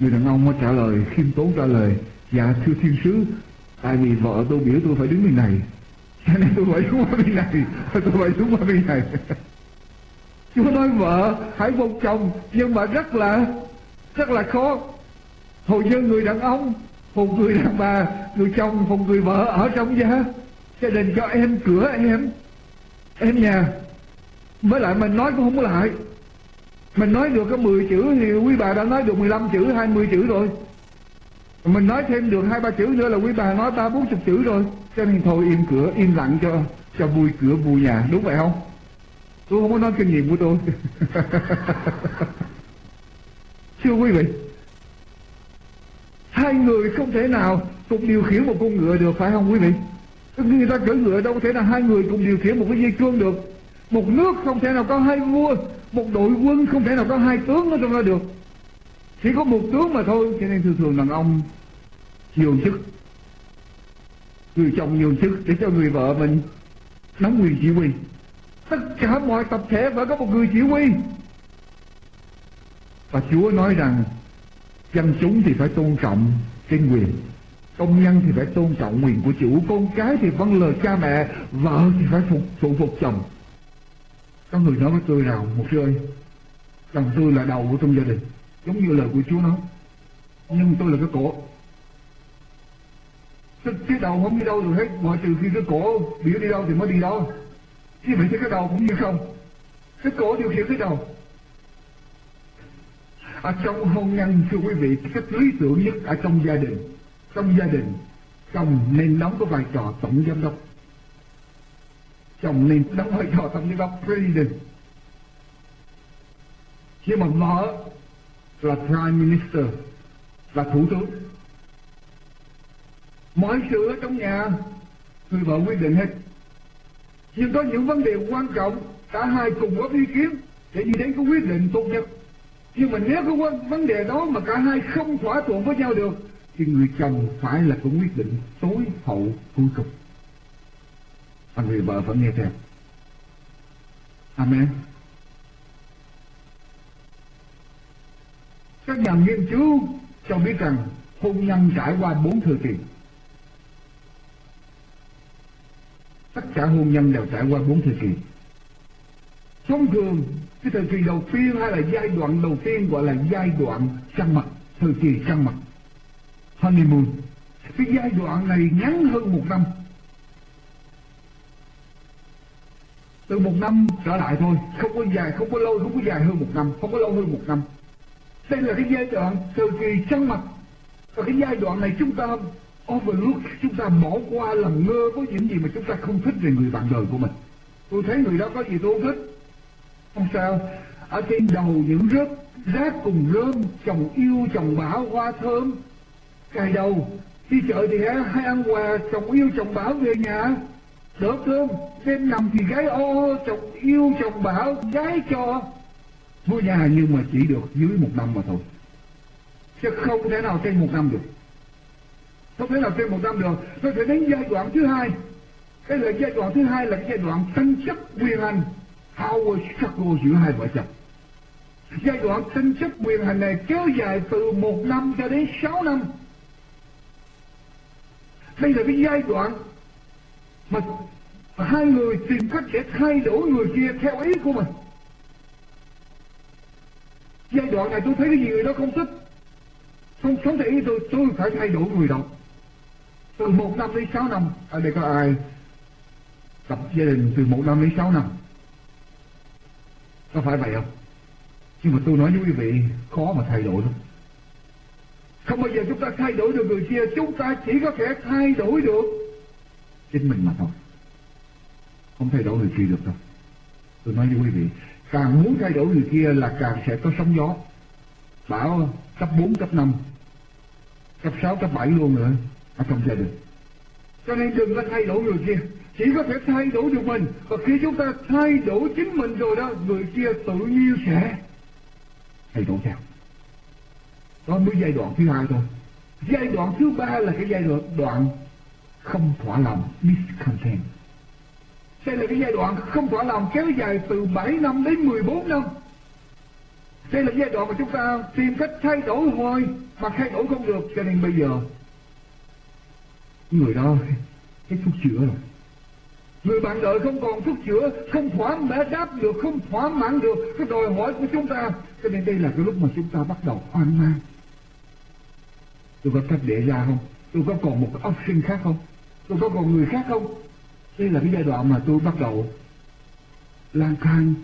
Người đàn ông mới trả lời, khiêm tốn trả lời dạ thưa thiên sứ tại vì vợ tôi biểu tôi phải đứng bên này. Cho nên tôi phải xuống qua bên này. Tôi phải xuống qua bên này. Chúa nói, vợ, hãy phục chồng. Nhưng mà rất là rất là khó. Hầu như người đàn ông một người đàn bà, người chồng một người vợ ở trong gia gia đình cho em, cửa em em nhà. Với lại mình nói cũng không có lại. Mình nói được có 10 chữ thì quý bà đã nói được 15 chữ 20 chữ rồi mình nói thêm được hai ba chữ nữa là quý bà nói ba bốn chục chữ rồi cho nên thôi, im cửa, im lặng cho cho vui cửa, vui nhà. Đúng vậy không? Tôi không có nói kinh nghiệm của tôi. Chưa quý vị, hai người không thể nào cùng điều khiển một con ngựa được, phải không quý vị? Người ta cưỡi ngựa đâu có thể là hai người cùng điều khiển một cái dây cương được. Một nước không thể nào có hai vua, một đội quân không thể nào có hai tướng ở trong đó được chỉ có một tướng mà thôi, cho nên thường thường đàn ông nhiều chức người chồng nhiều chức để cho người vợ mình nắm quyền chỉ huy. Tất cả mọi tập thể phải có một người chỉ huy. Và Chúa nói rằng, dân chúng thì phải tôn trọng trên quyền, công nhân thì phải tôn trọng quyền của chủ con cái thì vâng lời cha mẹ, vợ thì phải phục, phụ phục chồng. Có người nói với tôi rằng, một sư chồng tôi là đầu của trong gia đình giống như lời của Chúa nói, nhưng tôi là cái cổ. Cái đầu không đi đâu được hết ngoại trừ khi cái cổ biểu đi đâu thì mới đi đâu chứ vậy thì cái đầu cũng như không. Cái cổ điều khiển cái đầu. Ở trong hôn nhân, thưa quý vị, cái lý tưởng nhất ở trong gia đình, trong gia đình, chồng nên đóng cái vai trò tổng giám đốc. Chồng nên đóng vai trò tổng giám đốc, president. Nhưng mà vợ là prime minister, là thủ tướng. Mọi sự ở trong nhà, người vợ quyết định hết. Nhưng có những vấn đề quan trọng, cả hai cùng góp ý kiến để đi đến cái quyết định tốt nhất. Nhưng mà nếu cái vấn đề đó mà cả hai không thỏa thuận với nhau được, thì người chồng phải là cái quyết định tối hậu cuối cùng và người vợ phải nghe theo. Amen. Các nhà nghiên cứu cho biết rằng hôn nhân trải qua bốn thời kỳ. Tất cả hôn nhân đều trải qua bốn thời kỳ. Thông thường, cái thời kỳ đầu tiên hay là giai đoạn đầu tiên gọi là giai đoạn trăng mật thời kỳ trăng mật honeymoon. Cái giai đoạn này ngắn hơn một năm. Từ một năm trở lại thôi, không có dài, không có lâu, không có dài hơn một năm, không có lâu hơn một năm đây là cái giai đoạn thời kỳ trăng mặt. Và cái giai đoạn này chúng ta overlook, chúng ta bỏ qua làm ngơ với những gì mà chúng ta không thích về người bạn đời của mình. Tôi thấy người đó có gì tôi không thích? Không sao. Ở trên đầu những rớt rác cùng rơm, chồng yêu, chồng bảo hoa thơm. Cài đầu, đi chợ thì hay ăn quà, chồng yêu, chồng bảo về nhà. Đỡ cơm, đêm nằm thì gái ô chồng yêu, chồng bảo gái cho vui nhà nhưng mà chỉ được dưới một năm mà thôi. Chứ không thể nào trên một năm được. Không thể nào trên một năm được. Tôi phải đến giai đoạn thứ hai. Cái là giai đoạn thứ hai là cái giai đoạn tranh chấp quyền hành. Power struggle giữa hai vợ chồng. Giai đoạn tranh chấp quyền hành này kéo dài từ một năm cho đến sáu năm. Đây là cái giai đoạn mà, mà hai người tìm cách để thay đổi người kia theo ý của mình giai đoạn này tôi thấy cái gì người đó không thích. Không sống theo ý tôi tôi phải thay đổi người đó. Từ một năm đến sáu năm, ở đây có ai tập gia đình từ một năm đến sáu năm? Có phải vậy không? Nhưng mà tôi nói với quý vị, khó mà thay đổi lắm. Không bao giờ chúng ta thay đổi được người kia, chúng ta chỉ có thể thay đổi được chính mình mà thôi. Không thay đổi người kia được đâu. Tôi nói với quý vị càng muốn thay đổi người kia là càng sẽ có sóng gió. Bão cấp 4, cấp 5 cấp 6, cấp 7 luôn nữa ở trong gia đình. Cho nên đừng có thay đổi người kia. Chỉ có thể thay đổi được mình. Và khi chúng ta thay đổi chính mình rồi đó người kia tự nhiên sẽ thay đổi theo. Đó mới giai đoạn thứ hai thôi. Giai đoạn thứ ba là cái giai đoạn đoạn không thỏa lòng discontent đây là cái giai đoạn không thỏa lòng kéo dài từ 7 năm đến 14 năm. Đây là giai đoạn mà chúng ta tìm cách thay đổi hoài mà thay đổi không được. Cho nên bây giờ, người đó cái thuốc chữa rồi. Người bạn đời không còn thuốc chữa, không thỏa mãn, đáp được, không thỏa mãn được cái đòi hỏi của chúng ta. Cho nên đây là cái lúc mà chúng ta bắt đầu hoang mang. Tôi có cách để ra không? Tôi có còn một option khác không? Tôi có còn người khác không? Đây là cái giai đoạn mà tôi bắt đầu lang thang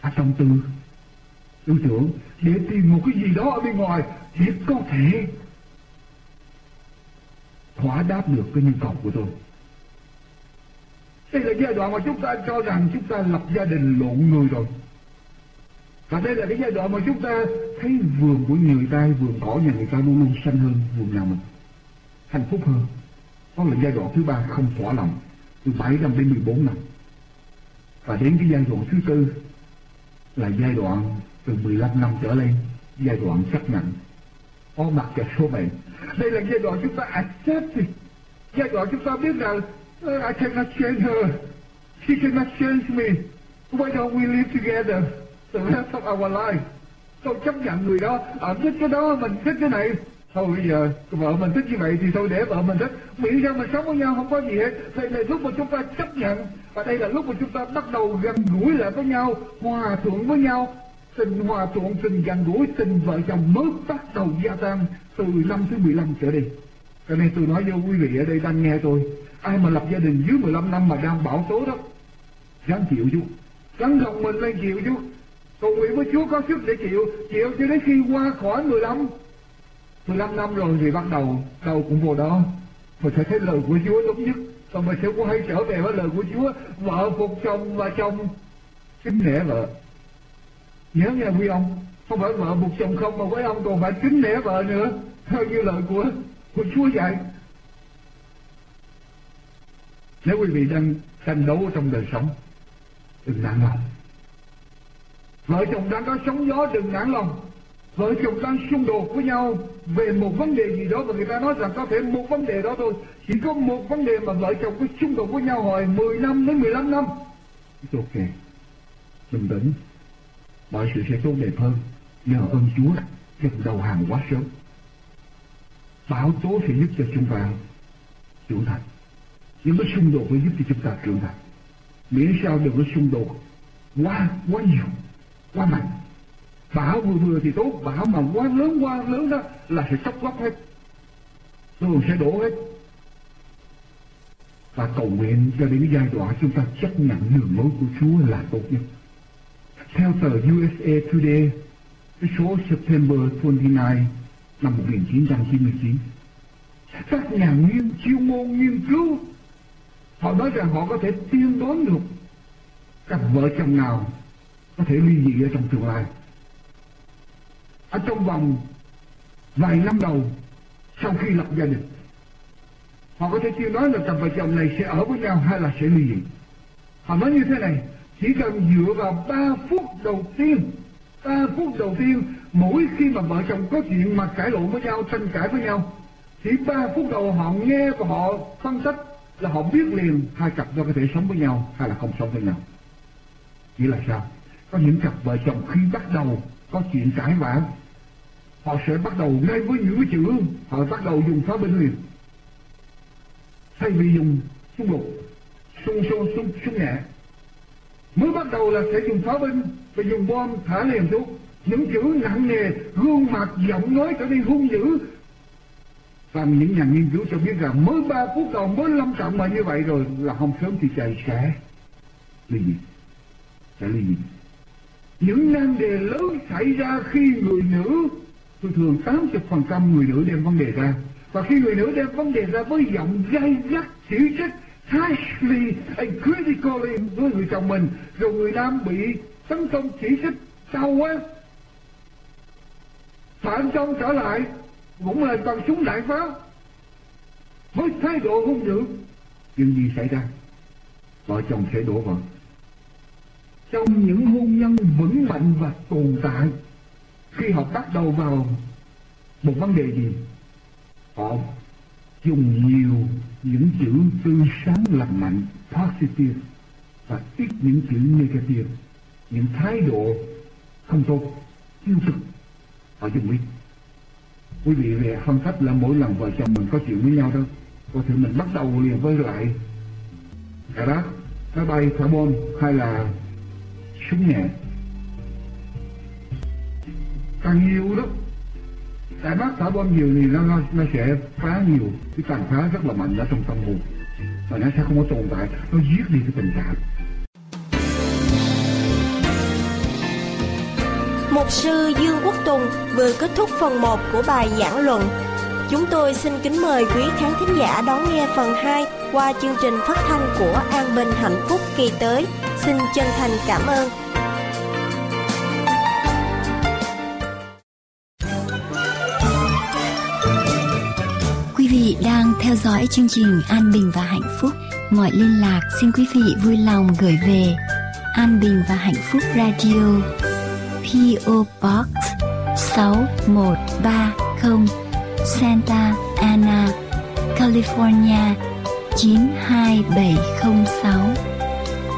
ở trong tư. Tư tưởng, để tìm một cái gì đó ở bên ngoài để có thể thỏa đáp được cái nhu cầu của tôi. Đây là giai đoạn mà chúng ta cho rằng chúng ta lập gia đình lộn người rồi. Và đây là cái giai đoạn mà chúng ta thấy vườn của người ta, vườn cỏ nhà người ta luôn luôn xanh hơn vườn nhà mình. Hạnh phúc hơn. Đó là giai đoạn thứ ba không thỏa lòng từ 7 năm đến 14 năm. Và đến cái giai đoạn thứ tư là giai đoạn từ 15 năm trở lên, giai đoạn chấp nhận có mặt cho số mệnh đây là giai đoạn chúng ta accept giai đoạn chúng ta biết rằng ờ, I cannot change her. She cannot change me. Why don't we live together? The rest of our life. Tôi chấp nhận người đó. Ở thích cái đó mình thích cái này thôi bây giờ, vợ mình thích như vậy thì thôi để vợ mình thích. Miễn sao mình sống với nhau không có gì hết. Đây là lúc mà chúng ta chấp nhận, và đây là lúc mà chúng ta bắt đầu gần gũi lại với nhau, hòa thuận với nhau. Tình hòa thuận, tình gần gũi, tình vợ chồng mới bắt đầu gia tăng từ năm thứ 15 trở đi. Cho nên tôi nói với quý vị ở đây đang nghe tôi, ai mà lập gia đình dưới 15 năm mà đang bảo tố đó, dám chịu chú gắn gồng mình lên chịu chú cầu nguyện với Chúa có sức để chịu chịu cho đến khi qua khỏi 15 15 năm rồi thì bắt đầu đâu cũng vô đó. Mình phải thấy lời của Chúa đúng nhất. Và mình sẽ quay trở về với lời của Chúa. Vợ phục chồng và chồng kính nể vợ. Nhớ nghe quý ông, không phải vợ phục chồng không mà quý ông còn phải kính nể vợ nữa. Theo như lời của của Chúa dạy. Nếu quý vị đang tranh đấu trong đời sống, đừng nản lòng. Vợ chồng đang có sóng gió, đừng nản lòng vợ chồng đang xung đột với nhau về một vấn đề gì đó và người ta nói rằng có thể một vấn đề đó thôi. Chỉ có một vấn đề mà vợ chồng cứ xung đột với nhau hồi 10 năm đến 15 năm. It's ok bình tĩnh. Mọi sự sẽ tốt đẹp hơn. Nhờ ơn Chúa đừng đầu hàng quá sớm. Bão tố sẽ giúp cho chúng ta trưởng thành. Những cái xung đột mới giúp cho chúng ta trưởng thành. Miễn sao đừng có xung đột quá quá nhiều, quá mạnh bão vừa vừa thì tốt bão mà quá lớn quá lớn đó là sẽ sắp lóc hết. Rồi sẽ đổ hết. Và cầu nguyện cho đến giai đoạn chúng ta chấp nhận đường lối của Chúa là tốt nhất. Theo tờ USA Today, cái số September 29 năm 1999 các nhà nghiên chuyên môn nghiên cứu, họ nói rằng họ có thể tiên đoán được cặp vợ chồng nào có thể ly dị ở trong tương lai ở trong vòng vài năm đầu, sau khi lập gia đình, họ có thể chưa nói là cặp vợ chồng này sẽ ở với nhau hay là sẽ ly dị. Họ nói như thế này, chỉ cần dựa vào ba phút đầu tiên, ba phút đầu tiên, mỗi khi mà vợ chồng có chuyện mà cãi lộn với nhau, tranh cãi với nhau chỉ ba phút đầu họ nghe và họ phân tích là họ biết liền hai cặp đó có thể sống với nhau hay là không sống với nhau. Chỉ là sao? Có những cặp vợ chồng khi bắt đầu có chuyện cãi vã. Họ sẽ bắt đầu ngay với những cái chữ họ bắt đầu dùng phá binh liền. Thay vì dùng xung đột, xung súng xung xung nhẹ. Mới bắt đầu là sẽ dùng pháo binh và dùng bom thả liền xuống. Những chữ nặng nề gương mặt giọng nói trở nên hung dữ. Và những nhà nghiên cứu cho biết rằng mới ba phút đầu mới lâm trọng mà như vậy rồi là không sớm thì chạy sẽ ly dị sẽ ly dị những nan đề lớn xảy ra khi người nữ thường thường 80% người nữ đem vấn đề ra. Và khi người nữ đem vấn đề ra với giọng gay gắt chỉ trích harshly and critically với người chồng mình, rồi người nam bị tấn công chỉ trích, đau quá. Phản công trở lại, cũng là bằng súng đại pháo với thái độ hung dữ chuyện gì xảy ra? Vợ chồng sẽ đổ vỡ trong những hôn nhân vững mạnh và tồn tại khi họ bắt đầu vào một vấn đề gì họ dùng nhiều những chữ tươi sáng lành mạnh positive và ít những chữ negative những thái độ không tốt tiêu cực họ dùng ít quý vị về phân tích là mỗi lần vợ chồng mình có chuyện với nhau đâu có thể mình bắt đầu liền với lại cả đó máy bay carbon hay là súng nhẹ càng nhiều đó. Tại bác thả bom nhiều thì nó, nó, nó sẽ phá nhiều. Cái tàn phá rất là mạnh ở trong tâm hồn. Và nó sẽ không có tồn tại. Nó giết đi cái tình cảm Mục sư Dương Quốc Tùng vừa kết thúc phần 1 của bài giảng luận. Chúng tôi xin kính mời quý khán thính giả đón nghe phần 2 qua chương trình phát thanh của An Bình Hạnh Phúc kỳ tới. Xin chân thành cảm ơn. Quý vị đang theo dõi chương trình An Bình và Hạnh Phúc. Mọi liên lạc xin quý vị vui lòng gửi về An Bình và Hạnh Phúc Radio PO Box 6130 Santa Ana, California 92706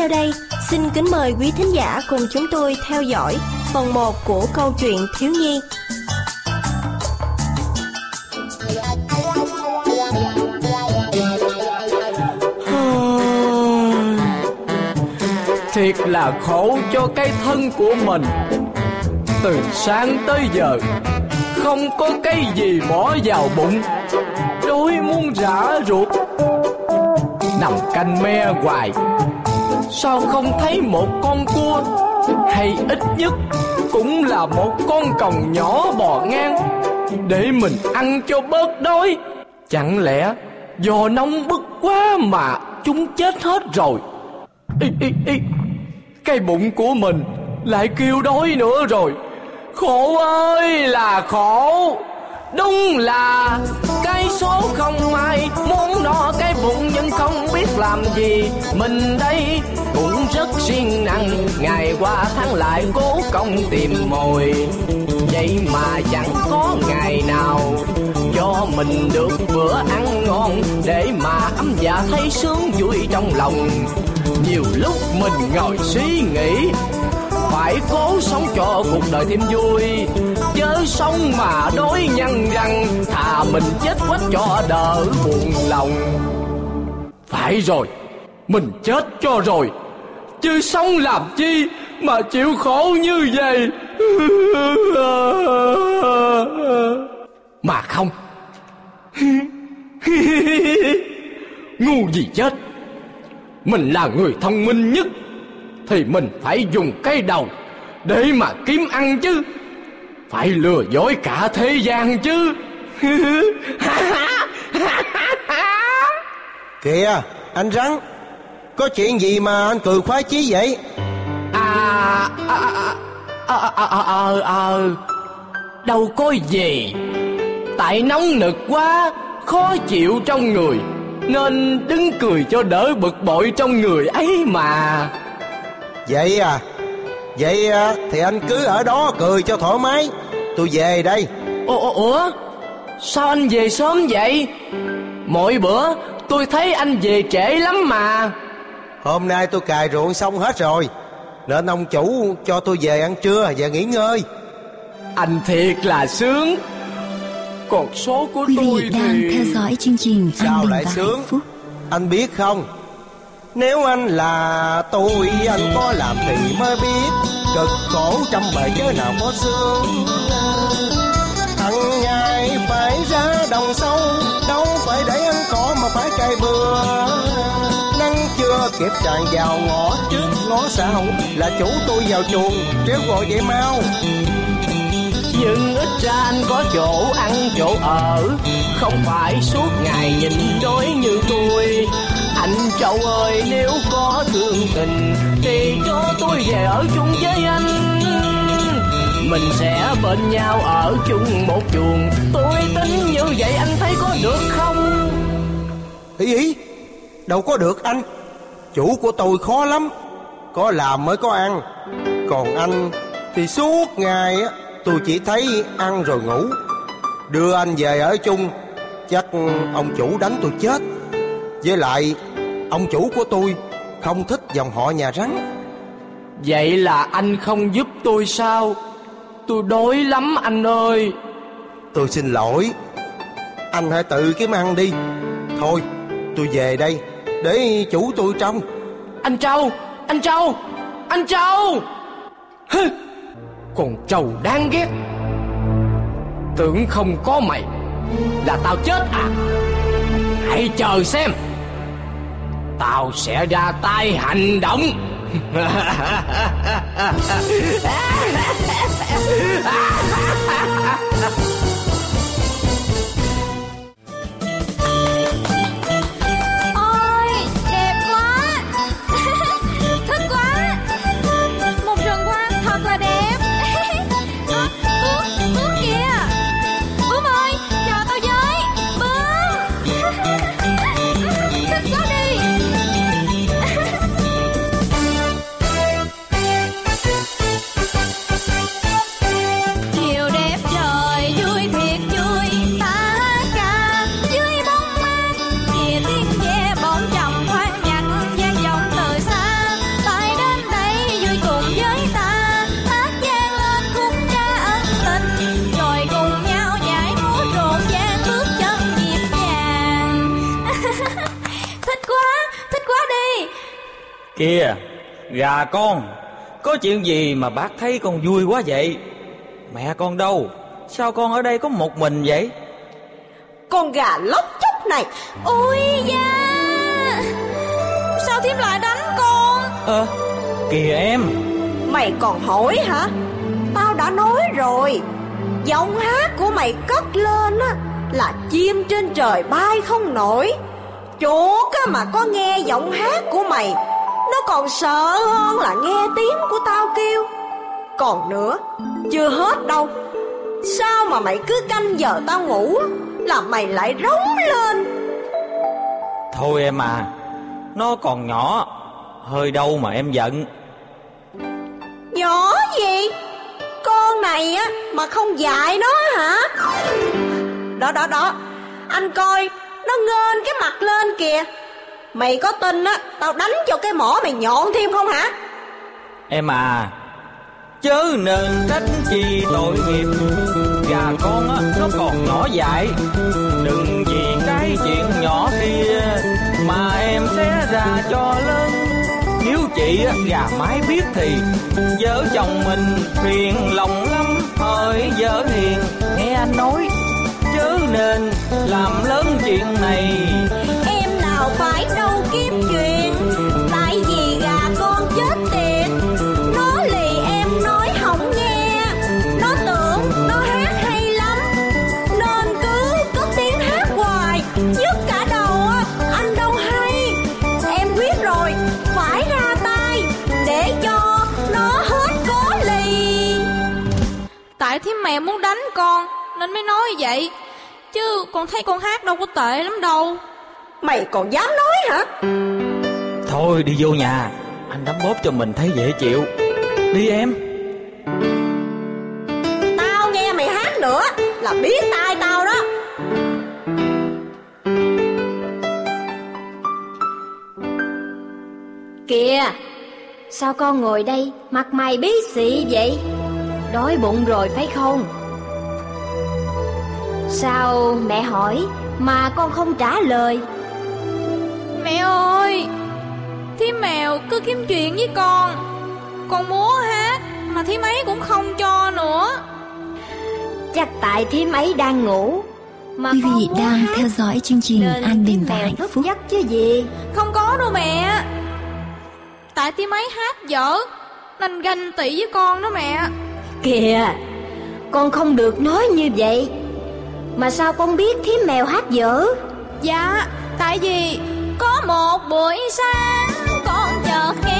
theo đây, xin kính mời quý thính giả cùng chúng tôi theo dõi phần 1 của câu chuyện thiếu nhi. Thiệt là khổ cho cái thân của mình. Từ sáng tới giờ Không có cái gì bỏ vào bụng. Đói muốn rã ruột. Nằm canh me hoài. Sao không thấy một con cua? Hay ít nhất Cũng là một con còng nhỏ bò ngang. Để mình ăn cho bớt đói. Chẳng lẽ Do nóng bức quá mà Chúng chết hết rồi? Ý, ý, ý. Cái bụng của mình Lại kêu đói nữa rồi. Khổ ơi là khổ. Đúng là cái số không ai muốn no cái bụng nhưng không biết làm gì. Mình đây cũng rất siêng năng, Ngày qua tháng lại cố công tìm mồi. Vậy mà chẳng có ngày nào cho mình được bữa ăn ngon Để mà ấm dạ thấy sướng vui trong lòng. Nhiều lúc mình ngồi suy nghĩ phải cố sống cho cuộc đời thêm vui. Chớ sống mà đối nhăn răng thà mình chết quách cho đỡ buồn lòng. Phải rồi, mình chết cho rồi. Chứ sống làm chi mà chịu khổ như vậy? Mà không. Ngu gì chết. Mình là người thông minh nhất thì mình phải dùng cái đầu để mà kiếm ăn chứ. Phải lừa dối cả thế gian chứ. Kìa anh rắn có chuyện gì mà anh cười khoái chí vậy? À à à à à, à, đâu có gì. Tại nóng nực quá khó chịu trong người nên đứng cười cho đỡ bực bội trong người ấy mà vậy à? Vậy à, thì anh cứ ở đó cười cho thoải mái. Tôi về đây. Ủa ủa sao anh về sớm vậy? Mỗi bữa tôi thấy anh về trễ lắm mà. Hôm nay tôi cài ruộng xong hết rồi. Nên ông chủ cho tôi về ăn trưa và nghỉ ngơi. Anh thiệt là sướng. Còn số của Quý tôi vị đang thì theo dõi chương trình sao lại sướng? Phúc. anh biết không nếu anh là tôi, anh có làm thì mới biết. Cực khổ trăm bề chớ nào có sướng thằng nhai phải ra đồng sâu, đâu phải để ăn cỏ mà phải cày bừa. Nắng chưa kịp tràn vào ngõ trước ngõ sau, là chủ tôi vào chuồng tréo gọi vậy mau. Nhưng ít ra anh có chỗ ăn, chỗ ở, Không phải suốt ngày nhìn đói như tôi. Anh Châu ơi, nếu có thương tình Thì cho tôi về ở chung với anh. Mình sẽ bên nhau ở chung một chuồng. Tôi tính như vậy, anh thấy có được không? Ý ý, đâu có được anh. Chủ của tôi khó lắm, có làm mới có ăn. Còn anh thì suốt ngày á, tôi chỉ thấy ăn rồi ngủ. Đưa anh về ở chung, chắc ông chủ đánh tôi chết. Với lại ông chủ của tôi không thích dòng họ nhà rắn. Vậy là anh không giúp tôi sao? Tôi đói lắm anh ơi. Tôi xin lỗi. Anh hãy tự kiếm ăn đi. Thôi tôi về đây để chủ tôi trông. Anh Châu Anh Châu Anh Châu. Hừ, Con trâu đáng ghét. Tưởng không có mày Là tao chết à. Hãy chờ xem Tao sẽ ra tay hành động. gà con, có chuyện gì mà bác thấy con vui quá vậy? Mẹ con đâu? Sao con ở đây có một mình vậy? Con gà lóc chóc này. Ôi da! Sao thím lại đánh con? Ơ, kìa em, Mày còn hỏi hả? Tao đã nói rồi. Giọng hát của mày cất lên á Là chim trên trời bay không nổi. Chuột á mà có nghe giọng hát của mày Nó còn sợ hơn là nghe tiếng của tao kêu. Còn nữa Chưa hết đâu. Sao mà mày cứ canh giờ tao ngủ Là mày lại rống lên? Thôi em à, nó còn nhỏ, hơi đâu mà em giận. Nhỏ gì? Con này á mà không dạy nó hả? Đó đó đó Anh coi Nó ngên cái mặt lên kìa Mày có tin á Tao đánh cho cái mỏ mày nhọn thêm không hả Em à, chớ nên trách chi tội nghiệp. Gà con á, nó còn nhỏ dại, đừng vì cái chuyện nhỏ kia mà em sẽ ra cho lớn. Nếu chị á, gà mái biết thì vợ chồng mình phiền lòng lắm Hỡi vợ hiền Nên mới nói vậy. Chứ con thấy con hát đâu có tệ lắm đâu. Mày còn dám nói hả? Thôi đi vô nhà. Anh đấm bóp cho mình thấy dễ chịu. Đi em. Tao nghe mày hát nữa Là biết tai tao đó. Kìa Sao con ngồi đây Mặt mày bí xị vậy? Đói bụng rồi phải không Sao mẹ hỏi Mà con không trả lời? Mẹ ơi Thím mèo cứ kiếm chuyện với con. Con múa hát Mà thím ấy cũng không cho nữa. Chắc tại thím ấy đang ngủ mà Quý vị đang hát, theo dõi chương trình An Bình và Hạnh Phúc. giấc chứ gì? Không có đâu mẹ. Tại thím ấy hát dở Nên ganh tị với con đó mẹ. Kìa Con không được nói như vậy mà sao con biết thím mèo hát dở? Dạ Tại vì có một buổi sáng Con chợt nghe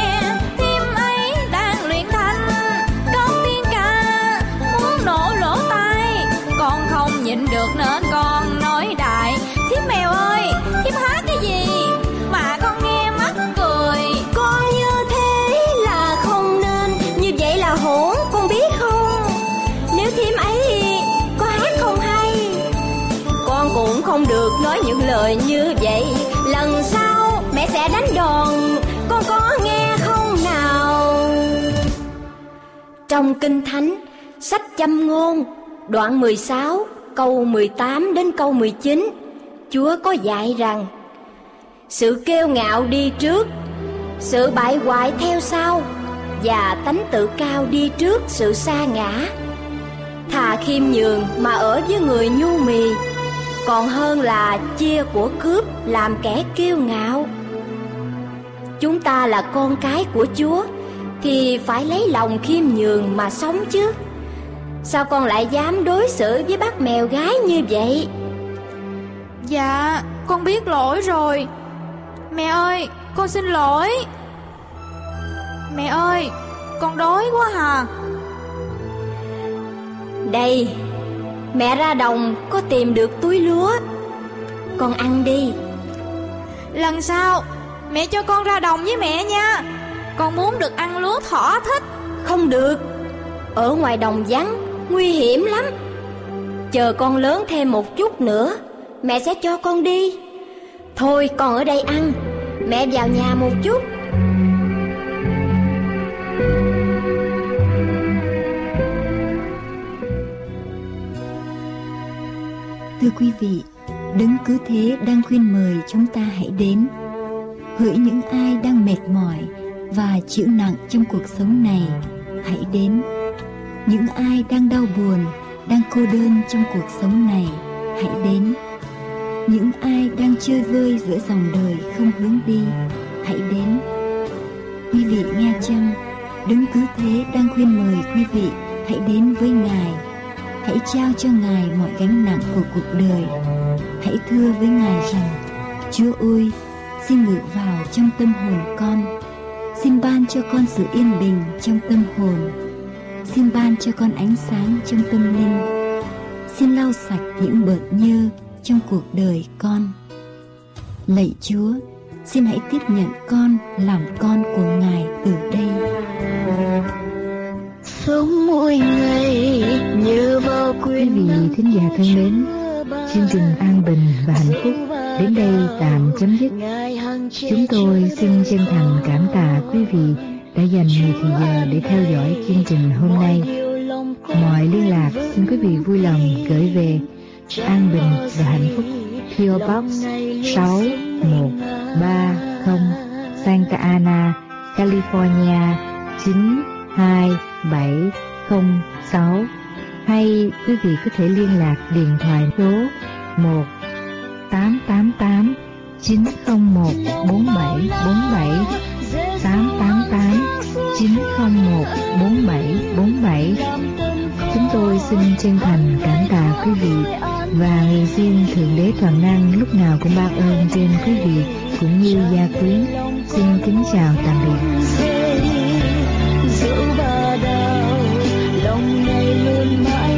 Trong Kinh Thánh, Sách châm ngôn, Đoạn 16 Câu 18 đến câu 19 Chúa có dạy rằng, Sự kêu ngạo đi trước, Sự bại hoại theo sau, Và tánh tự cao đi trước sự xa ngã. Thà khiêm nhường mà ở với người nhu mì, Còn hơn là chia của cướp làm kẻ kiêu ngạo. Chúng ta là con cái của Chúa. Thì phải lấy lòng khiêm nhường mà sống chứ. Sao con lại dám đối xử với bác mèo gái như vậy? Dạ Con biết lỗi rồi. Mẹ ơi Con xin lỗi. Mẹ ơi Con đói quá hà Đây Mẹ ra đồng có tìm được túi lúa. Con ăn đi. Lần sau Mẹ cho con ra đồng với mẹ nha Con muốn được ăn lúa thỏ thích. Không được. Ở ngoài đồng vắng Nguy hiểm lắm. Chờ con lớn thêm một chút nữa Mẹ sẽ cho con đi. Thôi con ở đây ăn. Mẹ vào nhà một chút. Thưa quý vị, Đấng cứ thế đang khuyên mời chúng ta hãy đến. Hỡi những ai đang mệt mỏi và chịu nặng trong cuộc sống này, hãy đến. Những ai đang đau buồn, đang cô đơn trong cuộc sống này, hãy đến. Những ai đang chơi vơi giữa dòng đời không hướng đi, hãy đến. Quý vị nghe chăng? đứng cứ thế đang khuyên mời quý vị hãy đến với Ngài hãy trao cho Ngài mọi gánh nặng của cuộc đời. Hãy thưa với Ngài rằng, Chúa ơi, xin ngự vào trong tâm hồn con. Xin ban cho con sự yên bình trong tâm hồn. Xin ban cho con ánh sáng trong tâm linh. Xin lau sạch những bợt nhơ trong cuộc đời con. Lạy Chúa, xin hãy tiếp nhận con làm con của Ngài từ đây sống mỗi ngày như vào quý vị thính giả thân mến chương trình an bình và hạnh phúc đến đây tạm chấm dứt. Chúng tôi xin chân thành cảm tạ quý vị đã dành nhiều thời giờ để theo dõi chương trình hôm nay. Mọi liên lạc xin quý vị vui lòng gửi về an bình và hạnh phúc. PO Box 6130 Santa Ana, California 92706 hay quý vị có thể liên lạc điện thoại số 1 888 901 4747 888 901 4747 Chúng tôi xin chân thành cảm tạ quý vị và nguyện xin Thượng Đế Toàn Năng lúc nào cũng ban ơn trên quý vị cũng như gia quyến. Xin kính chào tạm biệt. dẫu ba đau, lòng ngày luôn mãi